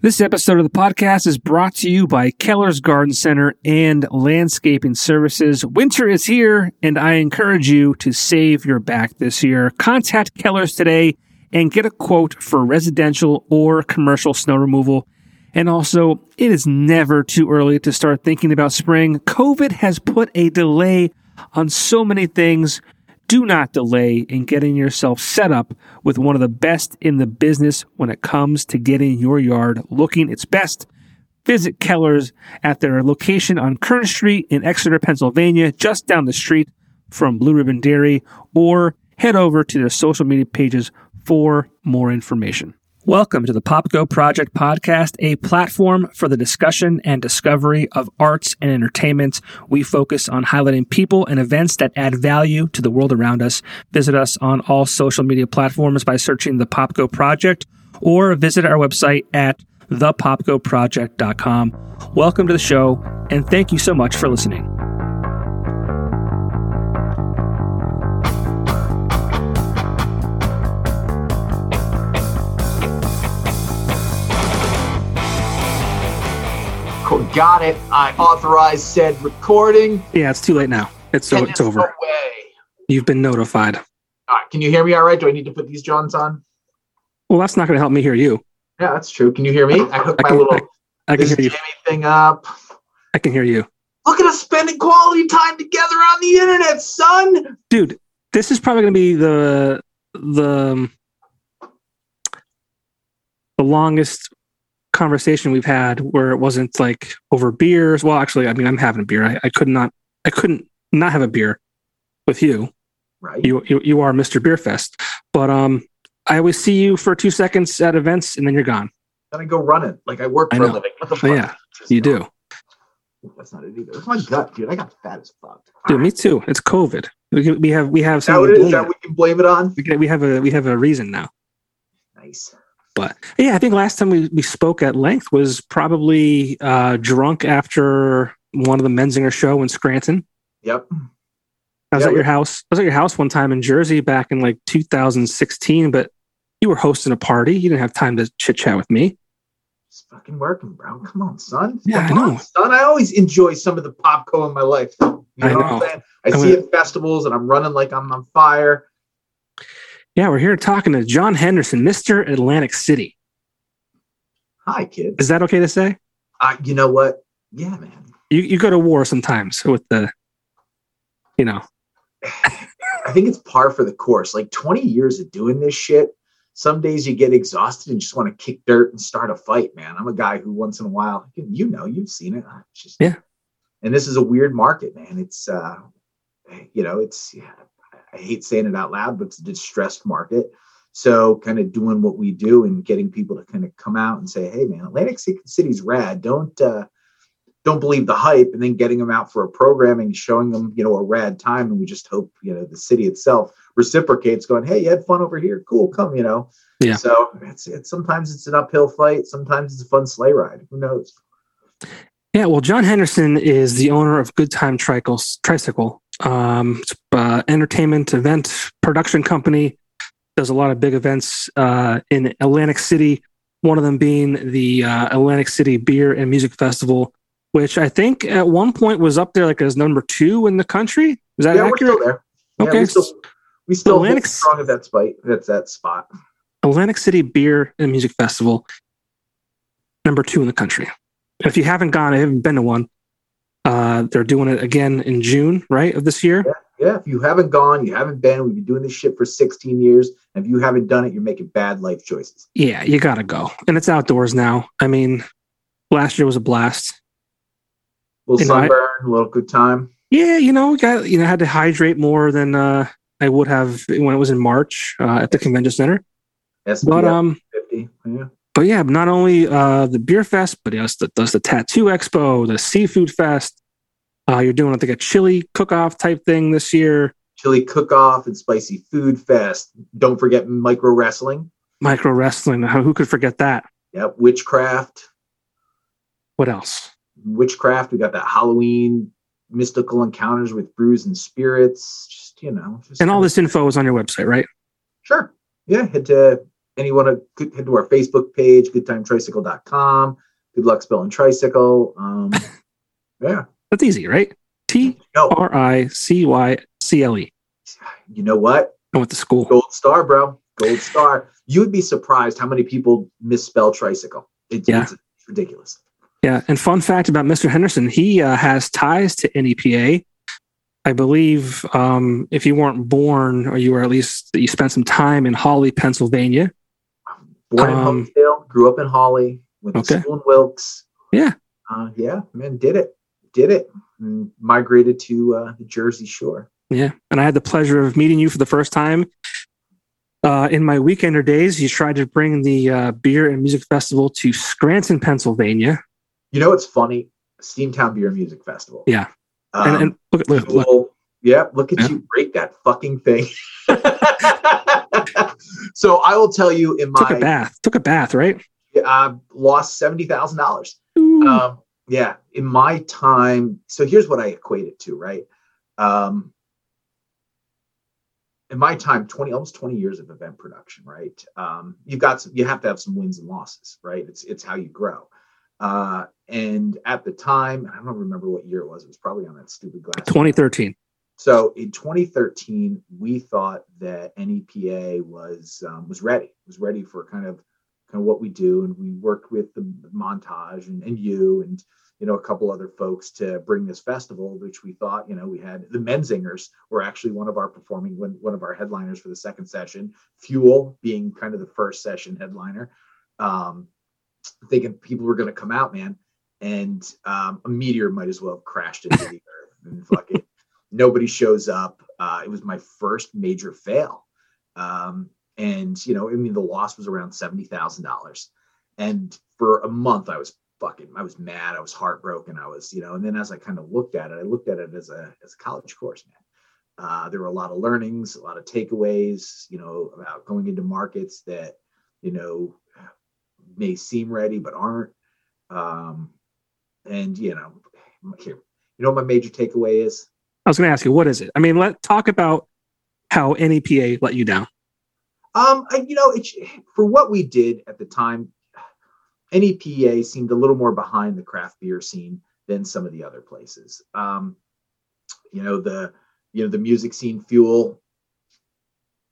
This episode of the podcast is brought to you by Keller's Garden Center and Landscaping Services. Winter is here, and I encourage you to save your back this year. Contact Keller's today and get a quote for residential or commercial snow removal. And also, it is never too early to start thinking about spring. COVID has put a delay on so many things do not delay in getting yourself set up with one of the best in the business when it comes to getting your yard looking its best. Visit Keller's at their location on Kern Street in Exeter, Pennsylvania, just down the street from Blue Ribbon Dairy, or head over to their social media pages for more information. Welcome to the Popko Project podcast, a platform for the discussion and discovery of arts and entertainment. We focus on highlighting people and events that add value to the world around us. Visit us on all social media platforms by searching the Popko Project or visit our website at thepopkoproject.com. Welcome to the show and thank you so much for listening. Got it. I authorized said recording. Yeah, it's too late now. It's so it's over. Away. You've been notified. All right. Can you hear me all right? Do I need to put these Johns on? Well, that's not going to help me hear you. Yeah, that's true. Can you hear me? I hooked my little I, I can hear you. thing up. I can hear you. Look at us spending quality time together on the internet, son. Dude, this is probably going to be the the um, the longest conversation we've had where it wasn't like over beers. Well, actually, I mean, I'm having a beer. I, I could not, I couldn't not have a beer with you. Right. You, you, you are Mr. Beerfest, but um, I always see you for two seconds at events and then you're gone. Then I go running. Like I work for a living. What the fuck? Yeah, you do. That's not it either. It's my gut, dude. I got fat as fuck. Dude, me too. It's COVID. We, can, we have we have some. Is that we can blame it on? We, can, we have a we have a reason now. Nice. But yeah, I think last time we, we spoke at length was probably uh, drunk after one of the Menzinger show in Scranton. Yep. I was at your house. I was at your house one time in Jersey back in like 2016, but you were hosting a party. You didn't have time to chit chat with me. It's fucking working, bro. Come on, son. Yeah, Come I know. On, son. I always enjoy some of the Popko in my life. You know, I know. what I'm saying? I, I see it at festivals and I'm running like I'm on fire. Yeah, we're here talking to Jon Henderson, Mr. Atlantic City. Hi, kids. Is that okay to say? Uh, you know what? Yeah, man. You you go to war sometimes with the, you know. I think it's par for the course. Like 20 years of doing this shit. Some days you get exhausted and just want to kick dirt and start a fight, man. I'm a guy who once in a while, you know, you've seen it. Just, yeah. And this is a weird market, man. It's, uh, you know, it's, yeah, I hate saying it out loud, but it's a distressed market. So kind of doing what we do and getting people to kind of come out and say, "Hey, man, Atlantic City's rad. Don't uh, don't believe the hype." And then getting them out for a programming, showing them you know a rad time, and we just hope you know the city itself reciprocates, going, "Hey, you had fun over here. Cool, come." You know. Yeah. So it's, it's sometimes it's an uphill fight. Sometimes it's a fun sleigh ride. Who knows? Yeah, well, Jon Henderson is the owner of Good Time Tricycles, Tricycle, um, uh, entertainment event production company. Does a lot of big events uh, in Atlantic City. One of them being the uh, Atlantic City Beer and Music Festival, which I think at one point was up there like as number two in the country. Is that yeah, accurate? we're still there. Yeah, okay, we still, we still Atlantic strong at that spot. That's that spot. Atlantic City Beer and Music Festival, number two in the country. If you haven't gone, I haven't been to one. Uh, they're doing it again in June, right, of this year. Yeah, yeah. If you haven't gone, you haven't been. We've been doing this shit for 16 years. And if you haven't done it, you're making bad life choices. Yeah, you gotta go, and it's outdoors now. I mean, last year was a blast. A little You know, I- sunburn, a little good time. Yeah, you know, got you know had to hydrate more than uh, I would have when it was in March uh, at the convention center. SPF But um, 50. Yeah. But yeah, not only uh, the beer fest, but he also does the tattoo expo, the seafood fest. Uh, you're doing I think a chili cook-off type thing this year. Chili cook off and spicy food fest. Don't forget micro wrestling. Micro wrestling. Who could forget that? Yep. Witchcraft. What else? Witchcraft. We got that Halloween mystical encounters with brews and spirits. Just, you know. Just And all this info is on your website, right? Sure. Yeah. Head to anyone to head to our Facebook page, goodtimetricycle.com. Good luck spelling tricycle. Um, yeah. That's easy, right? T R I C Y C L E. You know what? I went to school. Gold star, bro. Gold star. You would be surprised how many people misspell tricycle. It's, yeah. it's ridiculous. Yeah. And fun fact about Mr. Henderson, he uh, has ties to NEPA. I believe um, if you weren't born, or you were at least you spent some time in Hawley, Pennsylvania. Born um, in Honesdale, grew up in Hawley, went to okay. school in Wilkes. Yeah. Uh, yeah, man, did it. Did it. And migrated to uh, the Jersey Shore. Yeah. And I had the pleasure of meeting you for the first time uh, in my weekender days. You tried to bring the uh, beer and music festival to Scranton, Pennsylvania. You know, it's funny. Steamtown Beer and Music Festival. Yeah. Um, and, and, look, look, look. Well, yeah, look at yeah. you break that fucking thing. so I will tell you in my took a bath, took a bath, right? I lost seventy thousand dollars. Um, yeah, in my time. So here's what I equate it to, right? Um, in my time 20 almost 20 years of event production right um, you've got some, you have to have some wins and losses right it's it's how you grow uh, and at the time i don't remember what year it was it was probably on that stupid glass 2013 so in 2013 we thought that nepa was um, was ready was ready for kind of kind of what we do and we worked with the montage and, and you and you know, a couple other folks to bring this festival, which we thought, you know, we had the Menzingers were actually one of our performing one, one of our headliners for the second session, Fuel being kind of the first session headliner. Um, thinking people were going to come out, man, and um, a meteor might as well have crashed into the earth and fucking nobody shows up. Uh, it was my first major fail. Um, and you know, I mean, the loss was around seventy thousand dollars, and for a month I was fucking I was mad, I was heartbroken, I was, you know, and then as I kind of looked at it, I looked at it as a as a college course, man. Uh, there were a lot of learnings, a lot of takeaways, you know, about going into markets that, you know, may seem ready but aren't. Um, and you know, here, you know, what my major takeaway is. I was going to ask you, what is it? I mean, let talk about how NEPA let you down. Um, you know, it's for what we did at the time. NEPA seemed a little more behind the craft beer scene than some of the other places. Um, you know the you know the music scene fuel.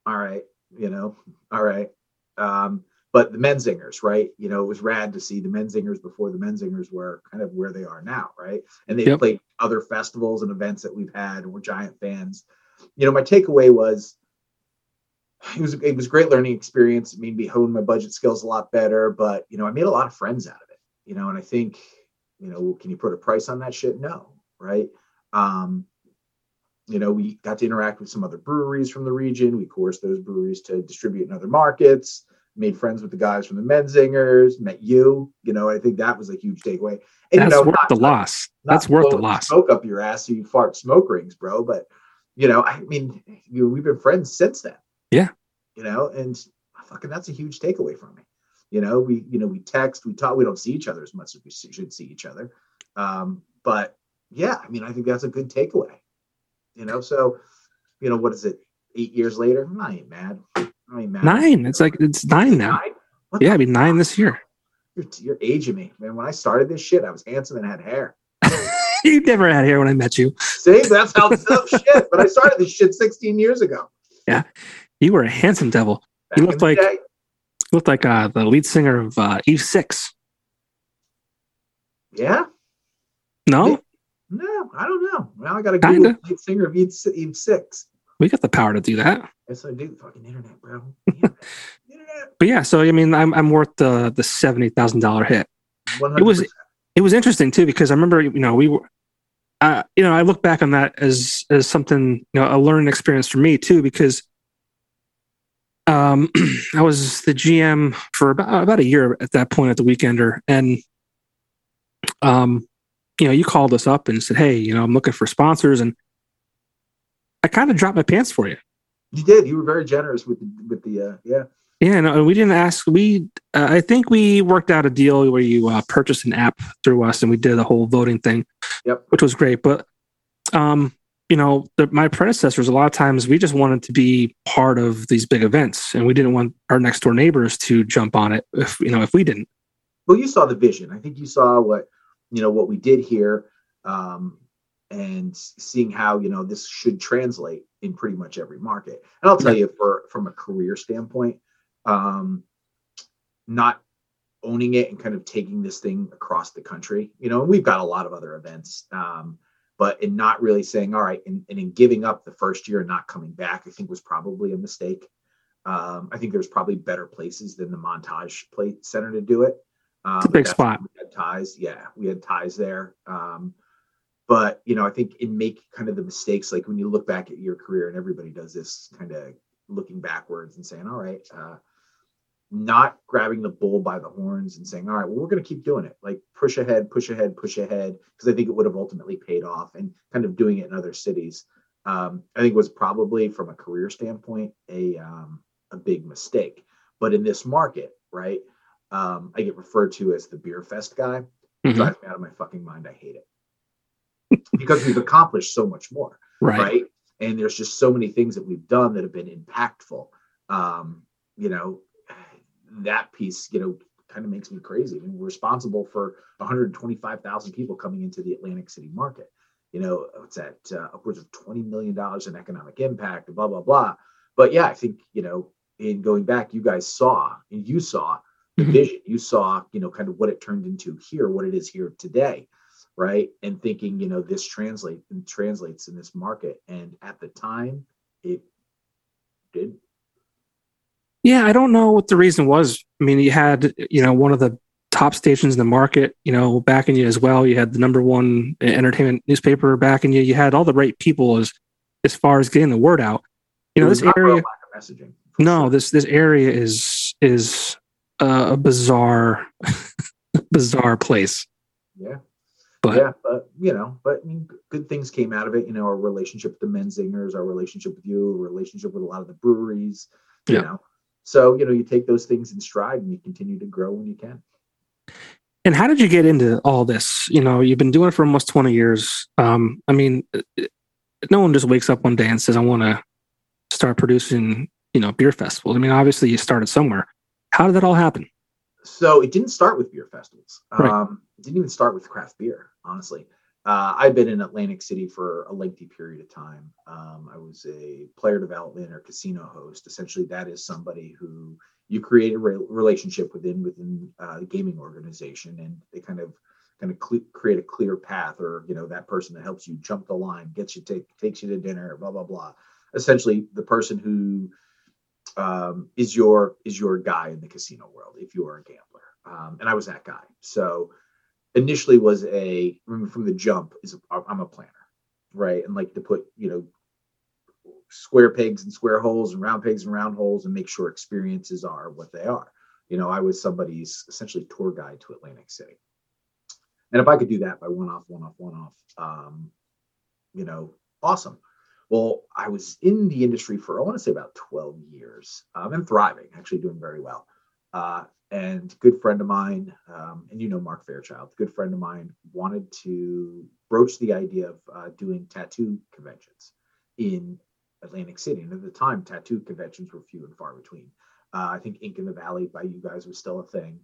All right, you know, all right. Um, but the Menzingers, right? You know, it was rad to see the Menzingers before the Menzingers were kind of where they are now, right? And they yep. played other festivals and events that we've had, and we're giant fans. You know, my takeaway was it was it was great learning experience. It made me hone my budget skills a lot better. But you know, I made a lot of friends out of it. You know, and I think, you know, can you put a price on that shit? No, right? Um, you know, we got to interact with some other breweries from the region. We coerced those breweries to distribute in other markets. Made friends with the guys from the Menzingers. Met you. You know, I think that was a huge takeaway. And That's you know, worth not, the loss. Not That's worth the loss. Smoke up your ass so you fart smoke rings, bro. But you know, I mean, you know, we've been friends since then. Yeah. You know, and fucking that's a huge takeaway from me. You know, we you know we text, we talk, we don't see each other as much as we should see each other. Um, but yeah, I mean, I think that's a good takeaway. You know, so you know, what is it? Eight years later, I ain't mad. I ain't. Nine. It's like it's nine now. Nine? Yeah, I mean nine this year. You're, you're aging me, man. When I started this shit, I was handsome and had hair. you never had hair when I met you. See, that's how oh, shit. But I started this shit 16 years ago. Yeah. You were a handsome devil. Back you looked like day. looked like uh, the lead singer of uh, Eve Six. Yeah. No. No, I don't know. Well, I got to Google lead singer of Eve, Eve Six. We got the power to do that. Yes, I do. Fucking internet, bro. Internet. But yeah, so I mean, I'm I'm worth the the seventy thousand dollar hit. 100%. It was it was interesting too because I remember you know we were uh, you know I look back on that as as something you know a learning experience for me too because um, I was the GM for about about a year at that point at the Weekender, and um, you know, you called us up and said, "Hey, you know, I'm looking for sponsors," and I kind of dropped my pants for you. You did. You were very generous with the, with the uh, yeah. Yeah, no, we didn't ask. We, uh, I think we worked out a deal where you uh, purchased an app through us, and we did the whole voting thing. Yep. Which was great, but um, you know, the, my predecessors, a lot of times we just wanted to be part of these big events and we didn't want our next door neighbors to jump on it if, you know, if we didn't. Well, you saw the vision. I think you saw what, you know, what we did here um, and seeing how, you know, this should translate in pretty much every market. And I'll tell you for, from a career standpoint, um, not owning it and kind of taking this thing across the country, you know, and we've got a lot of other events. Um, but in not really saying all right and, and in giving up the first year and not coming back i think was probably a mistake. Um, i think there's probably better places than the montage plate center to do it. Um, big spot. we had ties. Yeah we had ties there. Um, but you know i think in make kind of the mistakes like when you look back at your career and everybody does this kind of looking backwards and saying all right uh, not grabbing the bull by the horns and saying, all right, well, we're going to keep doing it. Like push ahead, push ahead, push ahead. Because I think it would have ultimately paid off and kind of doing it in other cities. Um, I think was probably from a career standpoint a um, a big mistake. But in this market, right, um, I get referred to as the beer fest guy. Mm-hmm. Drives me out of my fucking mind. I hate it because we've accomplished so much more, right. right? And there's just so many things that we've done that have been impactful. Um, you know, that piece, you know, kind of makes me crazy. I mean, we're responsible for 125,000 people coming into the Atlantic City market. You know, it's at uh, upwards of 20 million dollars in economic impact, blah blah blah. But yeah, I think you know, in going back, you guys saw and you saw the mm-hmm. vision. You saw, you know, kind of what it turned into here, what it is here today, right? And thinking, you know, this translate and translates in this market. And at the time, it did yeah, I don't know what the reason was. I mean, you had, you know, one of the top stations in the market, you know, backing you as well. You had the number one entertainment newspaper backing you. You had all the right people as as far as getting the word out. You know, this area. Messaging. No, sure. this this area is is uh, a bizarre, bizarre place. Yeah. But, yeah, but you know, but I mean, good things came out of it. You know, our relationship with the Menzingers, our relationship with you, our relationship with a lot of the breweries. You yeah. know, so, you know, you take those things in stride and you continue to grow when you can. And how did you get into all this? You know, you've been doing it for almost 20 years. Um, I mean, no one just wakes up one day and says, I want to start producing, you know, beer festivals. I mean, obviously you started somewhere. How did that all happen? So it didn't start with beer festivals. Right. Um, didn't even start with craft beer, honestly. Uh, I've been in Atlantic City for a lengthy period of time. Um, I was a player development or casino host. Essentially, that is somebody who you create a re- relationship within within uh, the gaming organization, and they kind of kind of cl- create a clear path, or you know that person that helps you jump the line, gets you take takes you to dinner, blah blah blah. Essentially, the person who um, is your is your guy in the casino world if you are a gambler, um, and I was that guy. So initially was a from the jump is I'm a planner, right? And like to put you know square pegs and square holes and round pegs and round holes and make sure experiences are what they are. You know, I was somebody's essentially tour guide to Atlantic City. And if I could do that by one off, one off, one off, um, you know, awesome. Well, I was in the industry for I want to say about 12 years. Um, I'm thriving, actually doing very well. Uh, and good friend of mine, um, and you know Mark Fairchild, good friend of mine, wanted to broach the idea of uh, doing tattoo conventions in Atlantic City. And at the time, tattoo conventions were few and far between. Uh, I think Ink in the Valley by you guys was still a thing.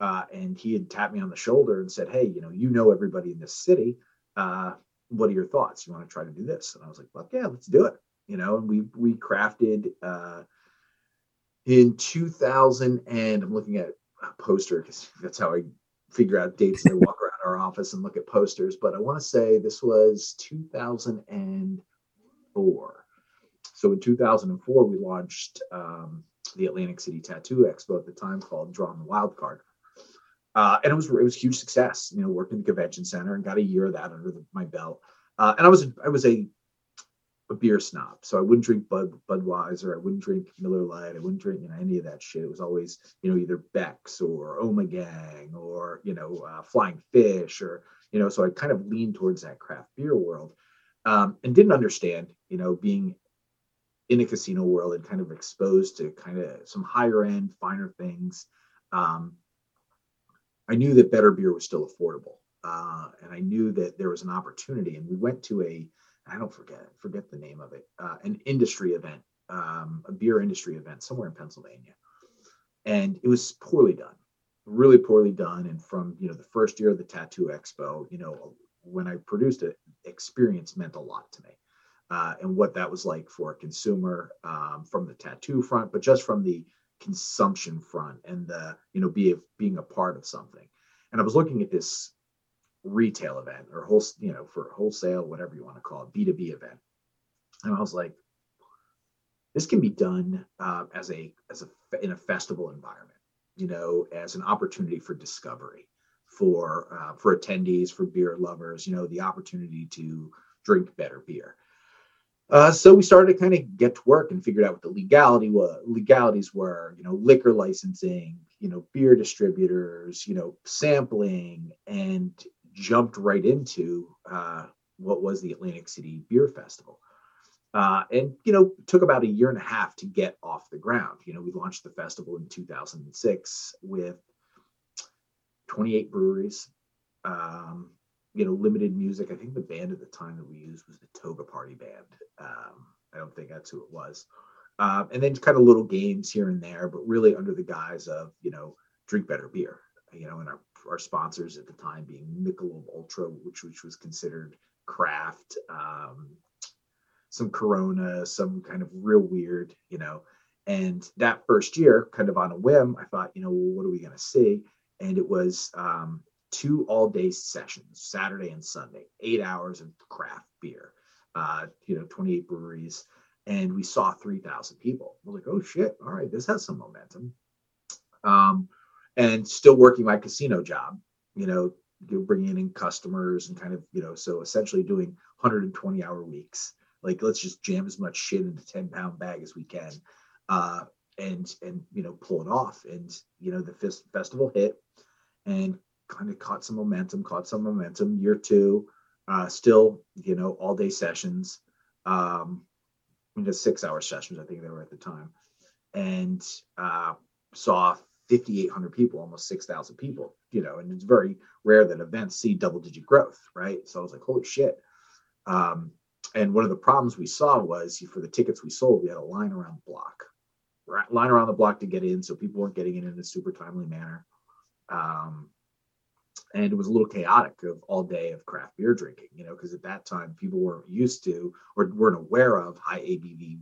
Uh, and he had tapped me on the shoulder and said, "Hey, you know, you know everybody in this city. Uh, what are your thoughts? You want to try to do this?" And I was like, "Fuck yeah, let's do it." You know, and we we crafted uh, in 2000 and i'm looking at a poster because that's how i figure out dates and I walk around our office and look at posters but i want to say this was 2004 so in 2004 we launched um, the atlantic city tattoo expo at the time called Drawn the wild card. Uh, and it was it was huge success you know worked in the convention center and got a year of that under the, my belt. Uh, and i was I was a a beer snob, so I wouldn't drink Bud Budweiser. I wouldn't drink Miller Lite. I wouldn't drink you know any of that shit. It was always you know either Beck's or Ommegang or you know uh, Flying Fish or you know. So I kind of leaned towards that craft beer world, um, and didn't understand you know being in a casino world and kind of exposed to kind of some higher end, finer things. Um, I knew that better beer was still affordable, uh, and I knew that there was an opportunity. And we went to a I don't forget forget the name of it, uh, an industry event, um, a beer industry event somewhere in Pennsylvania, and it was poorly done, really poorly done. And from you know the first year of the Tattoo Expo, you know when I produced it, experience meant a lot to me. Uh, and what that was like for a consumer um, from the tattoo front, but just from the consumption front and the you know be being a part of something. And I was looking at this retail event or whole you know for wholesale whatever you want to call it b2b event. And i was like this can be done uh, as a as a in a festival environment you know as an opportunity for discovery for uh, for attendees for beer lovers you know the opportunity to drink better beer. Uh, so we started to kind of get to work and figured out what the legality was legalities were you know liquor licensing you know beer distributors you know sampling and jumped right into uh, what was the Atlantic City Beer Festival. Uh, and you know took about a year and a half to get off the ground. You know we launched the festival in 2006 with 28 breweries. Um, you know limited music. I think the band at the time that we used was the toga party band. Um, i don't think that's who it was. Um, and then kind of little games here and there but really under the guise of you know drink better beer you know and our our sponsors at the time being Michelob Ultra, which which was considered craft, um, some Corona, some kind of real weird, you know. And that first year, kind of on a whim, I thought, you know, well, what are we going to see? And it was um, two all day sessions, Saturday and Sunday, eight hours of craft beer, uh, you know, 28 breweries. And we saw 3,000 people. We're like, oh shit, all right, this has some momentum. Um, and still working my casino job, you know, bringing in customers and kind of, you know, so essentially doing 120 hour weeks. Like, let's just jam as much shit into 10 pound bag as we can. Uh, and, and, you know, pull it off. And, you know, the fest- festival hit and kind of caught some momentum, caught some momentum year two, uh, still, you know, all day sessions, um, you know, six hour sessions, I think they were at the time and, uh, saw 5,800 people, almost 6,000 people, you know, and it's very rare that events see double digit growth, right? So I was like, holy shit. Um, and one of the problems we saw was for the tickets we sold, we had a line around the block, right? line around the block to get in. So people weren't getting in in a super timely manner. Um, and it was a little chaotic of all day of craft beer drinking, you know, because at that time people weren't used to or weren't aware of high ABV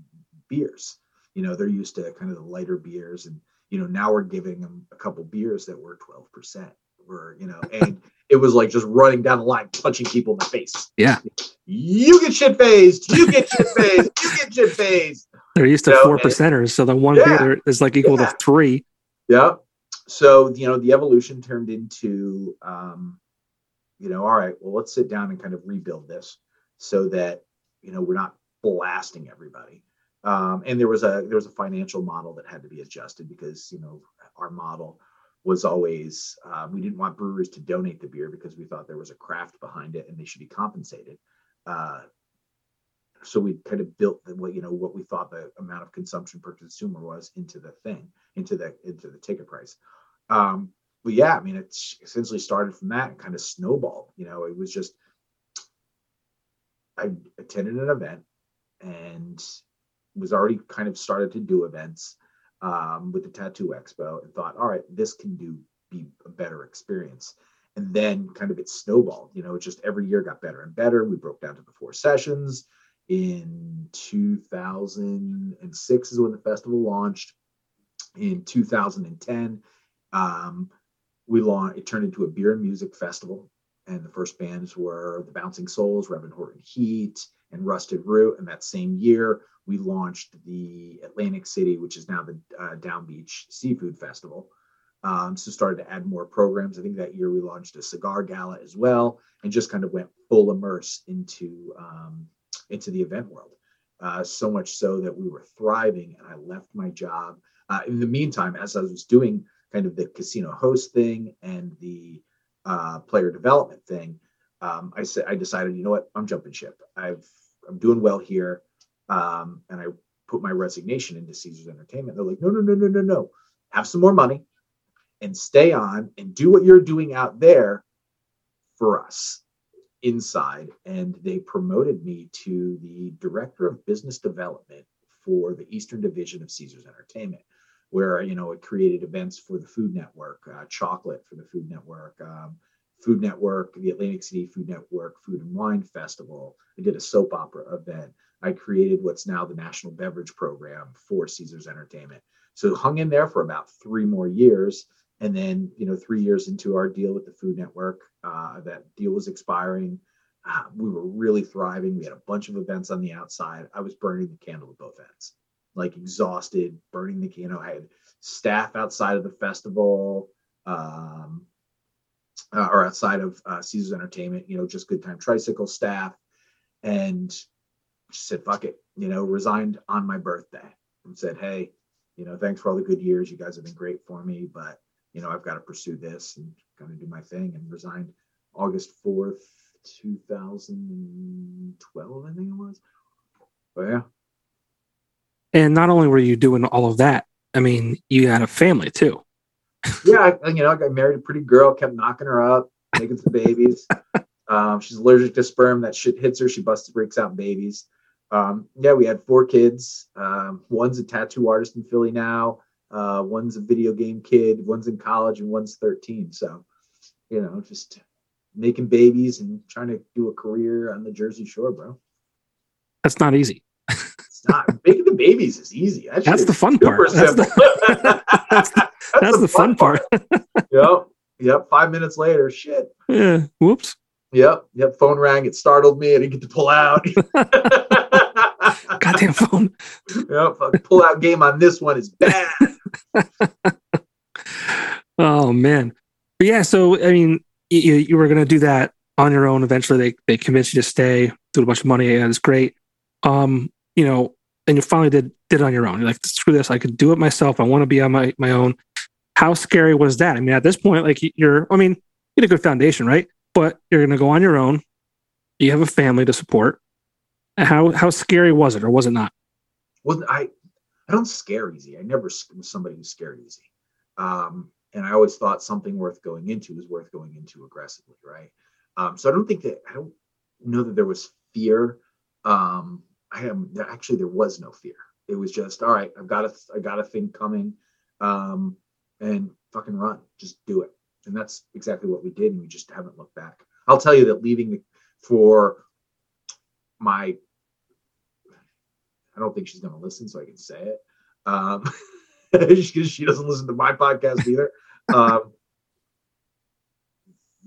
beers. You know, they're used to kind of the lighter beers and you know, now we're giving them a couple beers that were 12%. Were, you know, and it was like just running down the line, punching people in the face. Yeah. You get shit faced. You get shit faced. You get shit faced. They're used to four percenters. So the one yeah, beer is like equal yeah. to three. Yeah. So, you know, the evolution turned into, um, you know, all right, well, let's sit down and kind of rebuild this so that, you know, we're not blasting everybody um, and there was a there was a financial model that had to be adjusted because you know our model was always uh, we didn't want brewers to donate the beer because we thought there was a craft behind it and they should be compensated. Uh, so we kind of built the, what you know what we thought the amount of consumption per consumer was into the thing into the into the ticket price. Um, but yeah, I mean, it's essentially started from that and kind of snowballed. You know, it was just I attended an event and was already kind of started to do events um, with the Tattoo Expo and thought, all right, this can do be a better experience. And then kind of it snowballed. You know, it just every year got better and better. We broke down to the four sessions. In 2006 is when the festival launched. In 2010, um, we launched. It turned into a beer and music festival, and the first bands were the Bouncing Souls, Reverend Horton Heat, and Rusted Root. And that same year, we launched the Atlantic City, which is now the uh, Downbeach Seafood Festival. Um, so started to add more programs. I think that year we launched a cigar gala as well, and just kind of went full immerse into um, into the event world. Uh, so much so that we were thriving, and I left my job. Uh, in the meantime, as I was doing kind of the casino host thing and the uh, player development thing, um, I said I decided, you know what, I'm jumping ship. I've I'm doing well here um, and I put my resignation into Caesars Entertainment. They're like, no, no, no, no, no, no. Have some more money and stay on and do what you're doing out there for us. inside and they promoted me to the director of business development for the Eastern Division of Caesars Entertainment, where you know it created events for the Food Network, uh, chocolate for the Food Network, um, Food Network, the Atlantic City Food Network, Food and Wine Festival. I did a soap opera event. I created what's now the National Beverage Program for Caesars Entertainment. So hung in there for about three more years and then, you know, three years into our deal with the Food Network, uh, that deal was expiring. Uh, we were really thriving. We had a bunch of events on the outside. I was burning the candle at both ends, like exhausted, burning the, know, I had staff outside of the festival, um, uh, or outside of uh, Caesars Entertainment, you know, just good time tricycle staff, and said, fuck it, you know, resigned on my birthday and said, hey, you know, thanks for all the good years. You guys have been great for me, but you know, I've got to pursue this and kind of do my thing and resigned August 4th, 2012, I think it was. But yeah. And not only were you doing all of that, I mean, you had a family too. yeah, I, you know, I got married a pretty girl, kept knocking her up, making some babies. Um, she's allergic to sperm. That shit hits her. She busts, breaks out babies. Um, yeah, we had four kids. Um, one's a tattoo artist in Philly now. Uh, one's a video game kid, one's in college, and one's 13. So, you know, just making babies and trying to do a career on the Jersey Shore, bro. That's not easy. It's not making the babies is easy. That that's the fun part. That's the, that's, that's, that's, the, fun, fun part. part. yep. Yep. Five minutes later, shit. Yeah. Whoops. Yep. Yep. Phone rang. It startled me. I didn't get to pull out. Goddamn phone. Yep. Pull out game on this one is bad. oh man. But yeah, so I mean, you, you were gonna do that on your own. Eventually, they they convinced you to stay, do a bunch of money, and it's great. Um, you know, and you finally did did it on your own. You're like, screw this, I could do it myself. I want to be on my my own. How scary was that? I mean, at this point, like you're, I mean, you had a good foundation, right? But you're gonna go on your own. You have a family to support. How how scary was it, or was it not? Well, I I don't scare easy. I never was somebody who scared easy. Um, and I always thought something worth going into is worth going into aggressively, right? Um, so I don't think that I don't know that there was fear. Um, I am actually there was no fear. It was just all right. I've got a I got a thing coming, um, and fucking run, just do it. And that's exactly what we did, and we just haven't looked back. I'll tell you that leaving the, for my I don't think she's going to listen, so I can say it. Um, she, she doesn't listen to my podcast either. Um,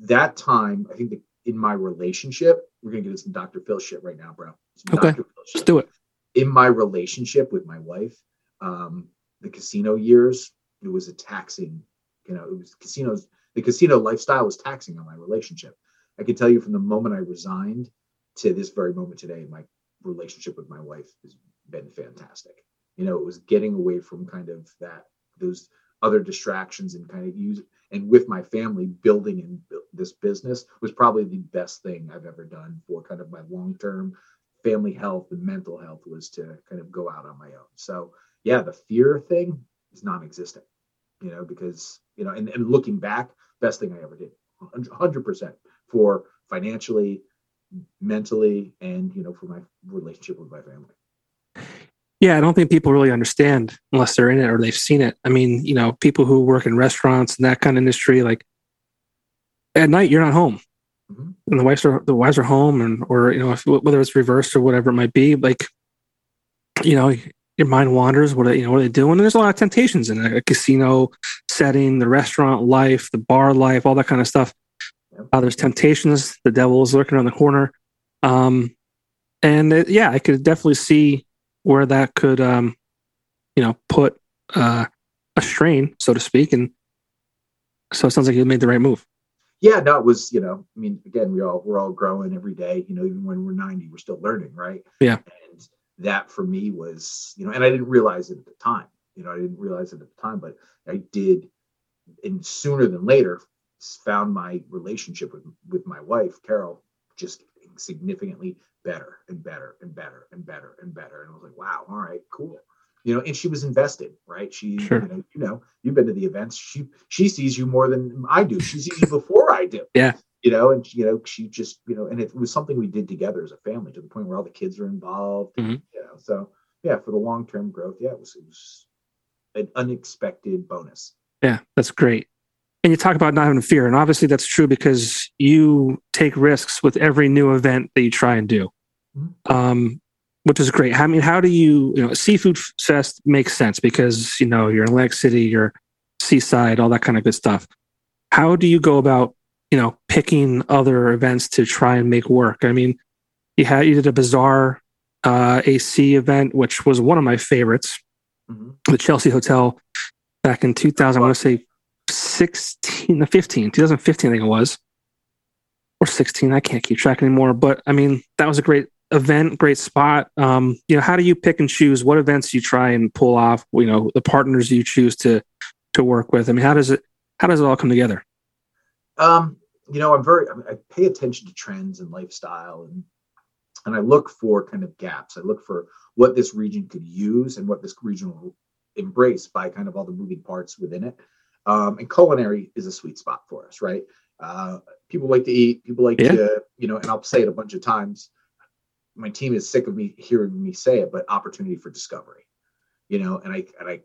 that time, I think that in my relationship, we're to get into some Dr. Phil shit right now, bro. Some okay, let's do it. In my relationship with my wife, um, the casino years, it was a taxing, you know, it was casinos, the casino lifestyle was taxing on my relationship. I can tell you from the moment I resigned to this very moment today, my relationship with my wife has been fantastic. You know, it was getting away from kind of that those other distractions and kind of use and with my family building in this business was probably the best thing I've ever done for kind of my long term family health and mental health was to kind of go out on my own. So yeah, the fear thing is non-existent, you know, because you know, and, and looking back, best thing I ever did, hundred percent for financially, mentally, and you know, for my relationship with my family. Yeah, I don't think people really understand unless they're in it or they've seen it. I mean, you know, people who work in restaurants and that kind of industry, like at night you're not home, mm-hmm. and the wives are the wives are home, and or you know, if, whether it's reversed or whatever it might be, like you know, your mind wanders. What are, you know, what are they doing? And there's a lot of temptations in a, a casino setting, the restaurant life, the bar life, all that kind of stuff. Uh, there's temptations. The devil is lurking around the corner. Um, and it, yeah, I could definitely see where that could, um, you know, put uh, a strain, so to speak. And so it sounds like you made the right move. Yeah, no, it was, you know, I mean, again, we all we're all growing every day. You know, even when we're 90, we're still learning, right? Yeah. And that for me was, you know, and I didn't realize it at the time. You know, I didn't realize it at the time, but I did, and sooner than later, found my relationship with with my wife, Carol, just significantly better and better and better and better and better. And I was like, wow, all right, cool. You know, and she was invested, right? She, sure. you know, you know, you've been to the events. She she sees you more than I do. She sees you before I do. Yeah. You know, and you know, she just, you know, and it was something we did together as a family to the point where all the kids are involved. Mm-hmm. You know, so yeah, for the long term growth, yeah, it was it was an unexpected bonus. Yeah, that's great. And you talk about not having fear, and obviously that's true because you take risks with every new event that you try and do, mm-hmm. um, which is great. I mean, how do you, you know, Seafood Fest makes sense because you know you're in Lake City, you're seaside, all that kind of good stuff. How do you go about, you know, picking other events to try and make work? I mean, you had you did a Bazaar uh, AC event, which was one of my favorites, mm-hmm. the Chelsea Hotel back in 2000. I want to say 16, 15, 2015, I think it was, or 16. I can't keep track anymore. But I mean, that was a great event, great spot. Um, you know, how do you pick and choose what events you try and pull off? You know, the partners you choose to to work with. I mean, how does it how does it all come together? Um, you know, I'm very I pay attention to trends and lifestyle and and I look for kind of gaps. I look for what this region could use and what this region will embrace by kind of all the moving parts within it. Um, and culinary is a sweet spot for us, right? Uh, people like to eat. People like yeah. to, you know, and I'll say it a bunch of times. My team is sick of me hearing me say it, but opportunity for discovery, you know, and I and I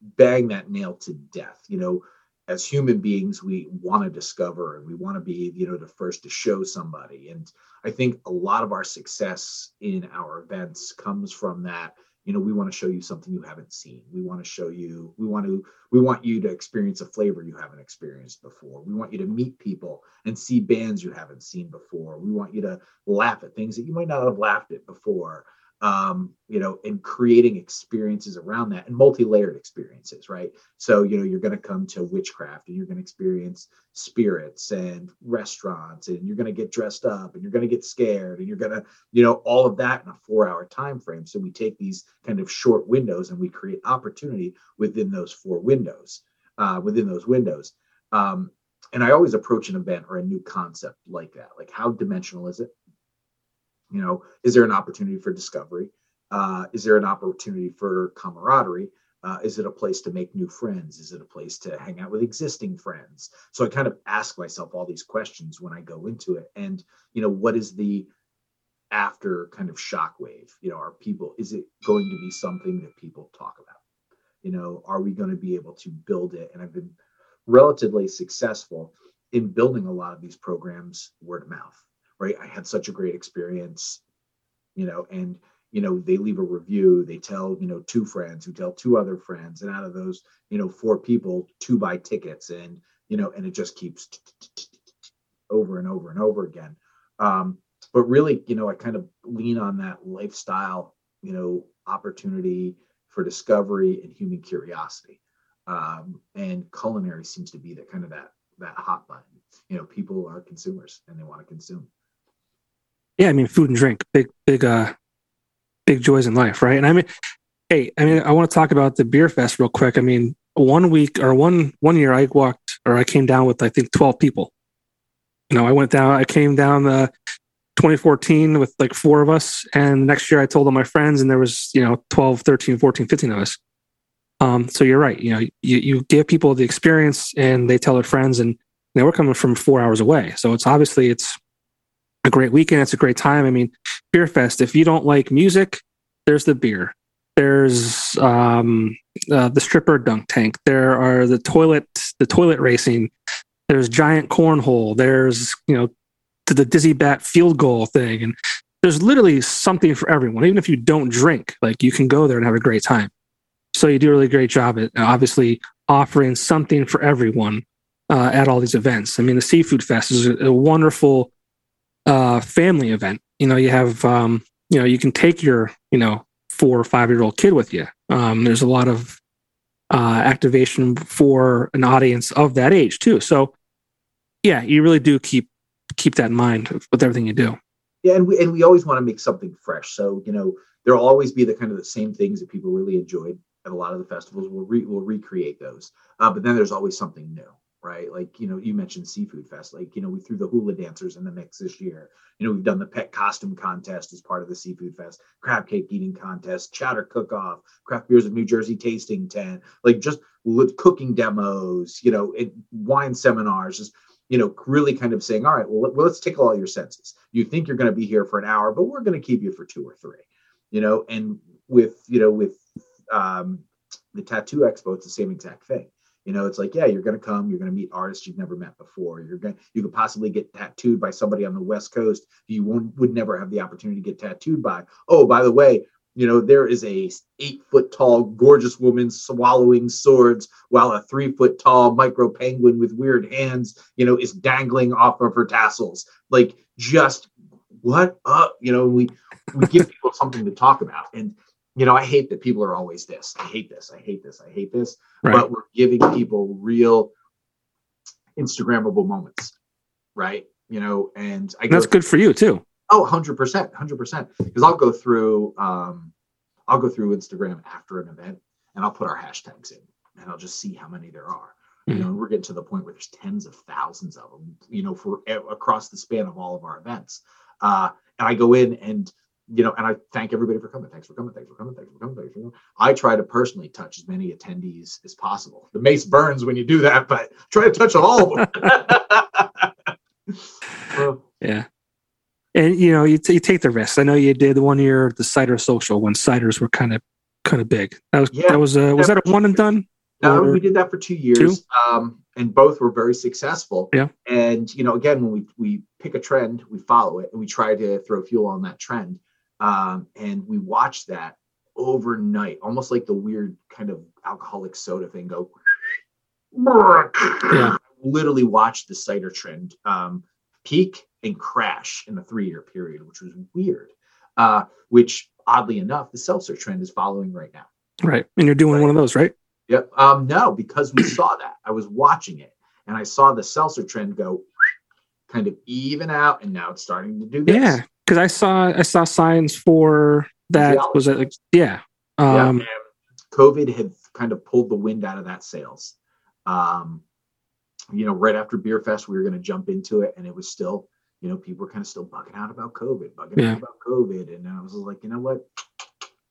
bang that nail to death. You know, as human beings, we want to discover and we want to be, you know, the first to show somebody. And I think a lot of our success in our events comes from that. You know, we want to show you something you haven't seen. We want to show you, we want to, we want you to experience a flavor you haven't experienced before. We want you to meet people and see bands you haven't seen before. We want you to laugh at things that you might not have laughed at before um, you know, and creating experiences around that and multi-layered experiences, right? So, you know, you're going to come to witchcraft and you're going to experience spirits and restaurants and you're going to get dressed up and you're going to get scared and you're going to, you know, all of that in a four-hour time frame. So we take these kind of short windows and we create opportunity within those four windows, uh, within those windows. Um, and I always approach an event or a new concept like that. Like, how dimensional is it? You know is there an opportunity for discovery? Uh, is there an opportunity for camaraderie? Uh, is it a place to make new friends? Is it a place to hang out with existing friends? So i kind of ask myself all these questions when i go into it. And you know what is the after kind of shockwave you know are people is it going to be something that people talk about? You know are we going to be able to build it? And i've been relatively successful in building a lot of these programs word of mouth right? I had such a great experience, you know, and you know they leave a review they tell you know two friends who tell two other friends and out of those you know four people two buy tickets and you know and it just keeps over and over and over again. Um but really you know i kind of lean on that lifestyle you know opportunity for discovery and human curiosity. Um and culinary seems to be that kind of that that hot button. You know people are consumers and they want to consume yeah, I mean, food and drink, big, big, uh, big joys in life, right? And I mean, hey, I mean, I want to talk about the beer fest real quick. I mean, one week or one one year, I walked or I came down with I think twelve people. You know, I went down, I came down the uh, 2014 with like four of us, and next year I told all my friends, and there was you know 12, 13, 14, 15 of us. Um, so you're right. You know, you you give people the experience, and they tell their friends, and know, we're coming from four hours away, so it's obviously it's a great weekend. It's a great time. I mean, Beer Fest. If you don't like music, there's the beer. There's um, uh, the stripper dunk tank. There are the toilet, the toilet racing. There's giant cornhole. There's you know the dizzy bat field goal thing, and there's literally something for everyone. Even if you don't drink, like you can go there and have a great time. So you do a really great job at obviously offering something for everyone uh, at all these events. I mean, the Seafood Fest is a, a wonderful uh, family event. You know, you have, um, you know, you can take your, you know, four or five year old kid with you. Um, there's a lot of uh, activation for an audience of that age too. So, yeah, you really do keep keep that in mind with everything you do. Yeah, and we and we always want to make something fresh. So you know, there'll always be the kind of the same things that people really enjoyed at a lot of the festivals. We'll re, we'll recreate those, uh, but then there's always something new right? Like, you know, you mentioned Seafood Fest. Like, you know, we threw the hula dancers in the mix this year. You know, we've done the pet costume contest as part of the Seafood Fest, crab cake eating contest, chowder cook off, craft beers of New Jersey tasting tent, like just cooking demos, you know, it, wine seminars, just you know, really kind of saying, all right, well, let's tickle all your senses. You think you're going to be here for an hour, but we're going to keep you for two or three, you know, and with, you know, with um, the tattoo expo, it's the same exact thing. You know, it's like, yeah, you're going to come, you're going to meet artists you've never met before. You're going you could possibly get tattooed by somebody on the West Coast you won't, would never have the opportunity to get tattooed by. Oh, by the way, you know, there is a eight foot tall, gorgeous woman swallowing swords while a three foot tall micro penguin with weird hands, you know, is dangling off of her tassels. Like, just what up? You know, we, we give people something to talk about. And you know, I hate that people are always this. I hate this. I hate this. I hate this. Right. But we're giving people real Instagrammable moments, right? You know, and I that's good for you too. Oh, 100%, 100%. Because I'll go through, um, I'll go through Instagram after an event and I'll put our hashtags in and I'll just see how many there are. Mm-hmm. You know, and we're getting to the point where there's tens of thousands of them, you know, for across the span of all of our events. Uh, and I go in and you know, and I thank everybody for coming. Thanks for coming. Thanks for coming. Thanks for coming. Thanks for coming. I try to personally touch as many attendees as possible. The mace burns when you do that, but try to touch all of them. yeah. And you know, you, t- you take the risk. I know you did the one year the cider social when ciders were kind of kind of big. That was yeah, that was uh, was that a one and done? No, we did that for two years, two? Um, and both were very successful. Yeah. And you know, again, when we we pick a trend, we follow it, and we try to throw fuel on that trend. Um, and we watched that overnight, almost like the weird kind of alcoholic soda thing go. Yeah. Literally watched the cider trend um, peak and crash in a three year period, which was weird. Uh, which oddly enough, the seltzer trend is following right now. Right. And you're doing right. one of those, right? Yep. Um, no, because we saw that. I was watching it and I saw the seltzer trend go kind of even out and now it's starting to do this. Yeah because I saw I saw signs for that. Was it like yeah? Um, yeah, COVID had kind of pulled the wind out of that sales. Um, you know, right after Beer Fest, we were going to jump into it, and it was still, you know, people were kind of still bugging out about COVID, bugging yeah. out about COVID, and I was like, you know what,